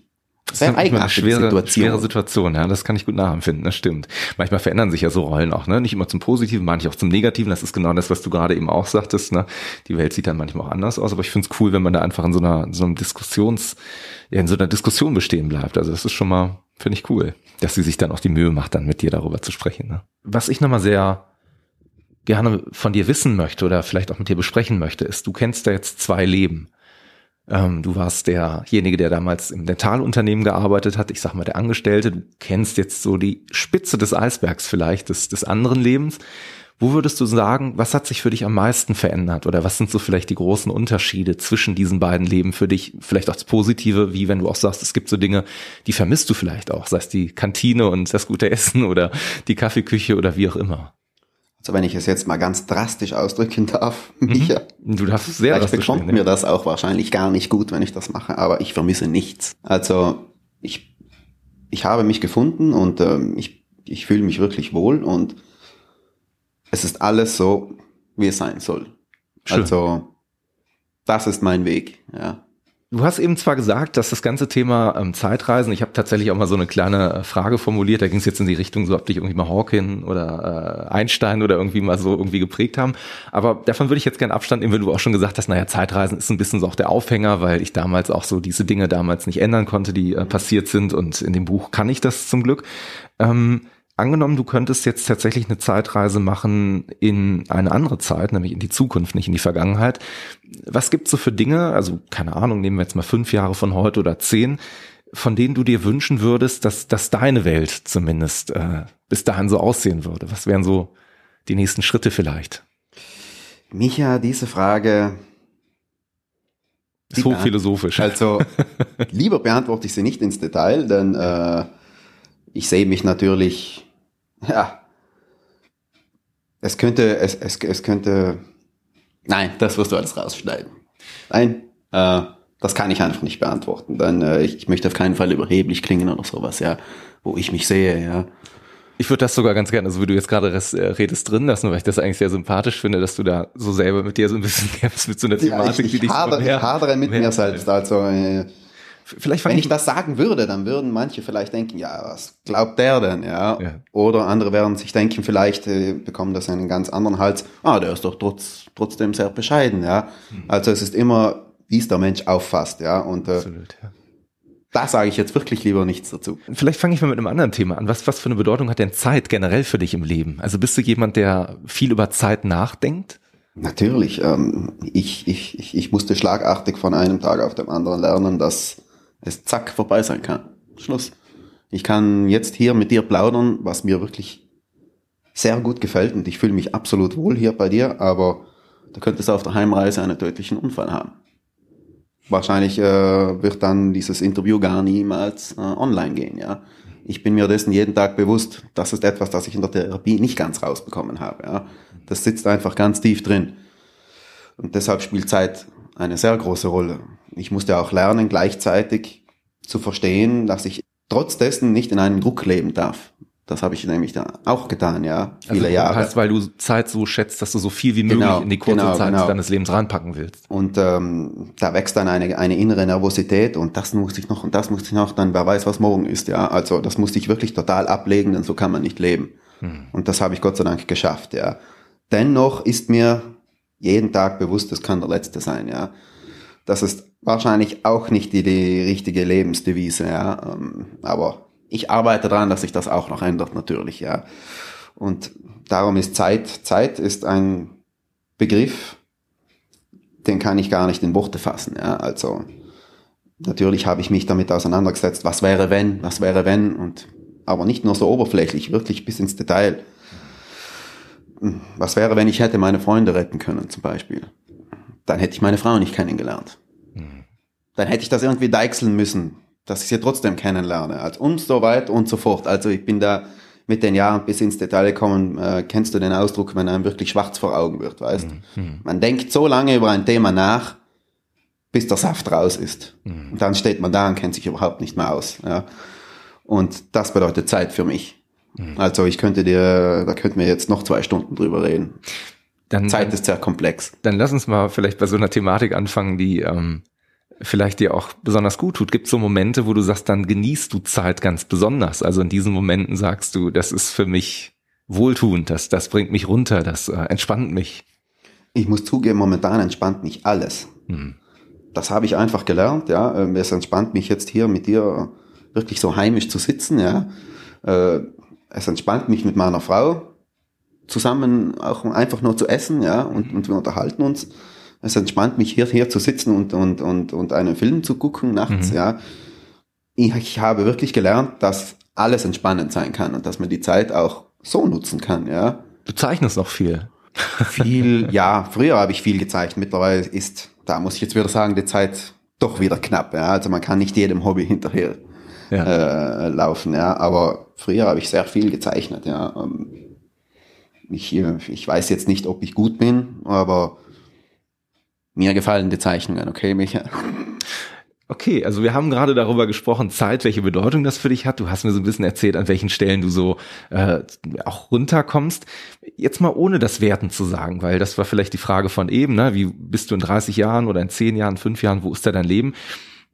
das ist eine schwere Situation. schwere Situation, ja, das kann ich gut nachempfinden, das stimmt. Manchmal verändern sich ja so Rollen auch, ne? Nicht immer zum Positiven, manchmal auch zum Negativen. Das ist genau das, was du gerade eben auch sagtest, ne? Die Welt sieht dann manchmal auch anders aus, aber ich finde es cool, wenn man da einfach in so einer, in so einem Diskussions, ja, in so einer Diskussion bestehen bleibt. Also das ist schon mal, finde ich cool, dass sie sich dann auch die Mühe macht, dann mit dir darüber zu sprechen. Ne? Was ich nochmal sehr gerne von dir wissen möchte oder vielleicht auch mit dir besprechen möchte, ist, du kennst da jetzt zwei Leben. Ähm, du warst derjenige, der damals im Dentalunternehmen gearbeitet hat. Ich sag mal, der Angestellte. Du kennst jetzt so die Spitze des Eisbergs vielleicht des, des anderen Lebens. Wo würdest du sagen, was hat sich für dich am meisten verändert? Oder was sind so vielleicht die großen Unterschiede zwischen diesen beiden Leben für dich? Vielleicht auch das Positive, wie wenn du auch sagst, es gibt so Dinge, die vermisst du vielleicht auch, sei es die Kantine und das gute Essen oder die Kaffeeküche oder wie auch immer. Also wenn ich es jetzt mal ganz drastisch ausdrücken darf, <laughs> mhm. Micha. Du darfst sehr Vielleicht bekommt mir das auch wahrscheinlich gar nicht gut, wenn ich das mache, aber ich vermisse nichts. Also ich, ich habe mich gefunden und ähm, ich, ich fühle mich wirklich wohl und es ist alles so, wie es sein soll. Schön. Also das ist mein Weg, ja. Du hast eben zwar gesagt, dass das ganze Thema ähm, Zeitreisen, ich habe tatsächlich auch mal so eine kleine äh, Frage formuliert, da ging es jetzt in die Richtung, so ob dich irgendwie mal Hawking oder äh, Einstein oder irgendwie mal so irgendwie geprägt haben. Aber davon würde ich jetzt gerne Abstand nehmen, wenn du auch schon gesagt hast, naja, Zeitreisen ist ein bisschen so auch der Aufhänger, weil ich damals auch so diese Dinge damals nicht ändern konnte, die äh, passiert sind und in dem Buch kann ich das zum Glück. Ähm, Angenommen, du könntest jetzt tatsächlich eine Zeitreise machen in eine andere Zeit, nämlich in die Zukunft, nicht in die Vergangenheit. Was gibt's so für Dinge, also keine Ahnung, nehmen wir jetzt mal fünf Jahre von heute oder zehn, von denen du dir wünschen würdest, dass, dass deine Welt zumindest äh, bis dahin so aussehen würde? Was wären so die nächsten Schritte vielleicht? Micha, diese Frage ist hochphilosophisch. Also <laughs> lieber beantworte ich sie nicht ins Detail, denn äh, ich sehe mich natürlich ja, es könnte, es, es, es könnte, nein, das wirst du alles rausschneiden. Nein, äh, das kann ich einfach nicht beantworten. Dann, äh, ich, ich möchte auf keinen Fall überheblich klingen oder sowas, ja, wo ich mich sehe, ja. Ich würde das sogar ganz gerne, also wie du jetzt gerade äh, redest, drin lassen, weil ich das eigentlich sehr sympathisch finde, dass du da so selber mit dir so ein bisschen <laughs> kämpfst mit so einer Thematik, ja, ich, ich die dich hadere, ich hadere mit mir selbst. Also äh, Vielleicht wenn ich das sagen würde, dann würden manche vielleicht denken, ja, was glaubt der denn? Ja. Ja. Oder andere werden sich denken, vielleicht äh, bekommen das einen ganz anderen Hals. Ah, der ist doch trotz, trotzdem sehr bescheiden. Ja. Also es ist immer, wie es der Mensch auffasst. Ja. Und äh, Absolut, ja. da sage ich jetzt wirklich lieber nichts dazu. Vielleicht fange ich mal mit einem anderen Thema an. Was, was für eine Bedeutung hat denn Zeit generell für dich im Leben? Also bist du jemand, der viel über Zeit nachdenkt? Natürlich. Ähm, ich, ich, ich, ich musste schlagartig von einem Tag auf den anderen lernen, dass es zack vorbei sein kann. Schluss. Ich kann jetzt hier mit dir plaudern, was mir wirklich sehr gut gefällt und ich fühle mich absolut wohl hier bei dir, aber du könntest auf der Heimreise einen tödlichen Unfall haben. Wahrscheinlich äh, wird dann dieses Interview gar niemals äh, online gehen, ja. Ich bin mir dessen jeden Tag bewusst. Das ist etwas, das ich in der Therapie nicht ganz rausbekommen habe, ja. Das sitzt einfach ganz tief drin. Und deshalb spielt Zeit eine sehr große Rolle. Ich musste auch lernen, gleichzeitig zu verstehen, dass ich trotz dessen nicht in einem Druck leben darf. Das habe ich nämlich da auch getan, ja, viele also, Jahre. Heißt, weil du Zeit so schätzt, dass du so viel wie möglich Genau, in die kurze genau, Zeit genau. deines Lebens reinpacken willst. Und ähm, da wächst dann eine, eine innere Nervosität und das muss ich noch und das muss ich noch, dann wer weiß, was morgen ist, ja. Also das musste ich wirklich total ablegen, denn so kann man nicht leben. Und das habe ich Gott sei Dank geschafft, ja. Dennoch ist mir jeden Tag bewusst, das kann der letzte sein, ja. Das ist wahrscheinlich auch nicht die, die richtige Lebensdevise, ja. Ähm, aber ich arbeite daran, dass sich das auch noch ändert, natürlich, ja. Und darum ist Zeit, Zeit ist ein Begriff, den kann ich gar nicht in Worte fassen, ja. Also, natürlich habe ich mich damit auseinandergesetzt, was wäre wenn, was wäre wenn und, aber nicht nur so oberflächlich, wirklich bis ins Detail. Was wäre, wenn ich hätte meine Freunde retten können, zum Beispiel? Dann hätte ich meine Frau nicht kennengelernt. Dann hätte ich das irgendwie deichseln müssen, dass ich sie trotzdem kennenlerne. Also und so weit und so fort. Also ich bin da mit den Jahren bis ins Detail gekommen. Äh, kennst du den Ausdruck, wenn einem wirklich schwarz vor Augen wird, weißt? Man denkt so lange über ein Thema nach, bis der Saft raus ist. Und dann steht man da und kennt sich überhaupt nicht mehr aus. Ja. Und das bedeutet Zeit für mich. Also ich könnte dir, da könnten wir jetzt noch zwei Stunden drüber reden. Dann, Zeit ist sehr komplex. dann lass uns mal vielleicht bei so einer Thematik anfangen, die ähm, vielleicht dir auch besonders gut tut. Gibt so Momente, wo du sagst, dann genießt du Zeit ganz besonders. Also in diesen Momenten sagst du, das ist für mich wohltuend, das, das bringt mich runter, das äh, entspannt mich. Ich muss zugeben, momentan entspannt mich alles. Das habe ich einfach gelernt, ja. Ähm, Es entspannt mich jetzt hier mit dir wirklich so heimisch zu sitzen, ja. Äh, Es entspannt mich mit meiner Frau zusammen auch einfach nur zu essen, ja, und, und wir unterhalten uns. Es entspannt mich hier, hier zu sitzen und, und, und, und einen Film zu gucken nachts, ja. Ich, ich habe wirklich gelernt, dass alles entspannend sein kann und dass man die Zeit auch so nutzen kann, ja. Du zeichnest noch viel. Viel, <laughs> ja, früher habe ich viel gezeichnet. Mittlerweile ist, da muss ich jetzt wieder sagen, die Zeit doch wieder knapp. Ja. Also man kann nicht jedem Hobby hinterher Ja. äh, laufen, ja. Aber früher habe ich sehr viel gezeichnet, ja. Ähm, Ich, äh, ich weiß jetzt nicht, ob ich gut bin, aber mir gefallen die Zeichnungen, okay, Micha? Okay, also wir haben gerade darüber gesprochen, Zeit, welche Bedeutung das für dich hat. Du hast mir so ein bisschen erzählt, an welchen Stellen du so äh, auch runterkommst. Jetzt mal ohne das Werten zu sagen, weil das war vielleicht die Frage von eben, ne? wie bist du in 30 Jahren oder in 10 Jahren, 5 Jahren, wo ist da dein Leben?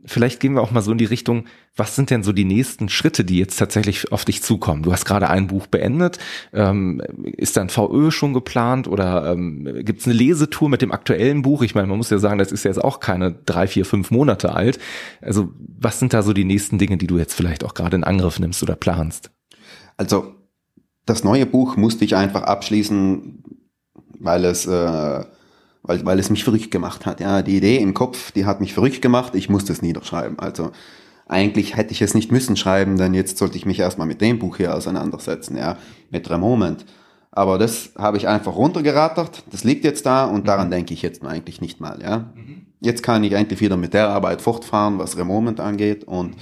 Vielleicht gehen wir auch mal so in die Richtung, was sind denn so die nächsten Schritte, die jetzt tatsächlich auf dich zukommen? Du hast gerade ein Buch beendet. Ähm, ist da ein VÖ schon geplant oder ähm, gibt es eine Lesetour mit dem aktuellen Buch? Ich meine, man muss ja sagen, das ist jetzt auch keine drei, vier, fünf Monate alt. Also was sind da so die nächsten Dinge, die du jetzt vielleicht auch gerade in Angriff nimmst oder planst? Also das neue Buch musste ich einfach abschließen, weil es, äh, weil, weil es mich verrückt gemacht hat. Ja, die Idee im Kopf, die hat mich verrückt gemacht. Ich musste es niederschreiben. Also eigentlich hätte ich es nicht müssen schreiben, denn jetzt sollte ich mich erstmal mit dem Buch hier auseinandersetzen, ja, mit The Moment. Aber das habe ich einfach runtergerattert. Das liegt jetzt da und daran denke ich jetzt eigentlich nicht mal, ja. Jetzt kann ich eigentlich wieder mit der Arbeit fortfahren, was Remoment angeht und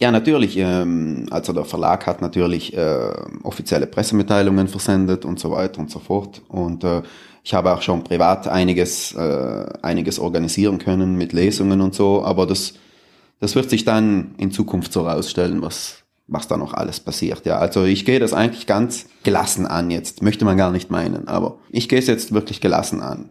ja, natürlich. Ähm, also der Verlag hat natürlich äh, offizielle Pressemitteilungen versendet und so weiter und so fort. Und äh, ich habe auch schon privat einiges, äh, einiges organisieren können mit Lesungen und so. Aber das, das wird sich dann in Zukunft so rausstellen, was, was da noch alles passiert. Ja, also ich gehe das eigentlich ganz gelassen an jetzt. Möchte man gar nicht meinen, aber ich gehe es jetzt wirklich gelassen an.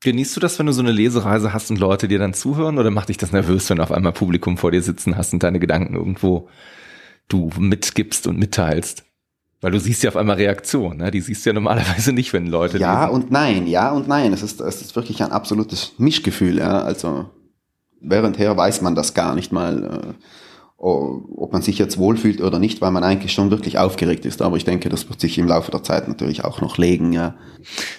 Genießt du das, wenn du so eine Lesereise hast und Leute dir dann zuhören oder macht dich das nervös, wenn auf einmal Publikum vor dir sitzen hast und deine Gedanken irgendwo du mitgibst und mitteilst? Weil du siehst ja auf einmal Reaktion, ne? die siehst du ja normalerweise nicht, wenn Leute. Ja lesen. und nein, ja und nein. Es ist, es ist wirklich ein absolutes Mischgefühl. Ja? Also währendher weiß man das gar nicht mal, äh, ob man sich jetzt wohlfühlt oder nicht, weil man eigentlich schon wirklich aufgeregt ist. Aber ich denke, das wird sich im Laufe der Zeit natürlich auch noch legen. Ja.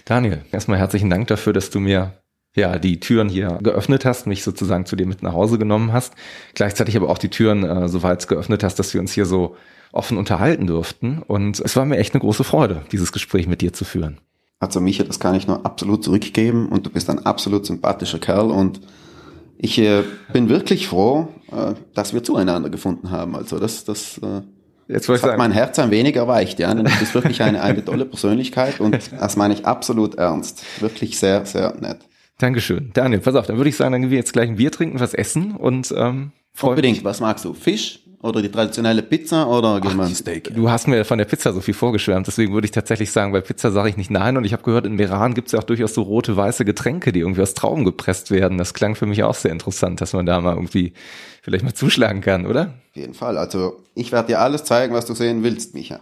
Daniel, erstmal herzlichen Dank dafür, dass du mir ja, die Türen hier geöffnet hast, mich sozusagen zu dir mit nach Hause genommen hast. Gleichzeitig aber auch die Türen äh, so weit geöffnet hast, dass wir uns hier so offen unterhalten durften. Und es war mir echt eine große Freude, dieses Gespräch mit dir zu führen. Also Micha, das kann ich nur absolut zurückgeben und du bist ein absolut sympathischer Kerl und ich äh, bin wirklich froh, äh, dass wir zueinander gefunden haben. Also das, das, äh, Jetzt das hat sagen. mein Herz ein wenig erweicht, ja. Denn du bist wirklich eine, eine tolle Persönlichkeit und das meine ich absolut ernst. Wirklich sehr, sehr nett. Dankeschön. Daniel, pass auf, dann würde ich sagen, dann gehen wir jetzt gleich ein Bier trinken, was essen und ähm, Unbedingt, mich. was magst du? Fisch? Oder die traditionelle Pizza oder gehen wir ein Steak? Du hast mir von der Pizza so viel vorgeschwärmt, deswegen würde ich tatsächlich sagen, bei Pizza sage ich nicht nein. Und ich habe gehört, in Meran gibt es ja auch durchaus so rote, weiße Getränke, die irgendwie aus Trauben gepresst werden. Das klang für mich auch sehr interessant, dass man da mal irgendwie vielleicht mal zuschlagen kann, oder? Auf jeden Fall. Also ich werde dir alles zeigen, was du sehen willst, Micha.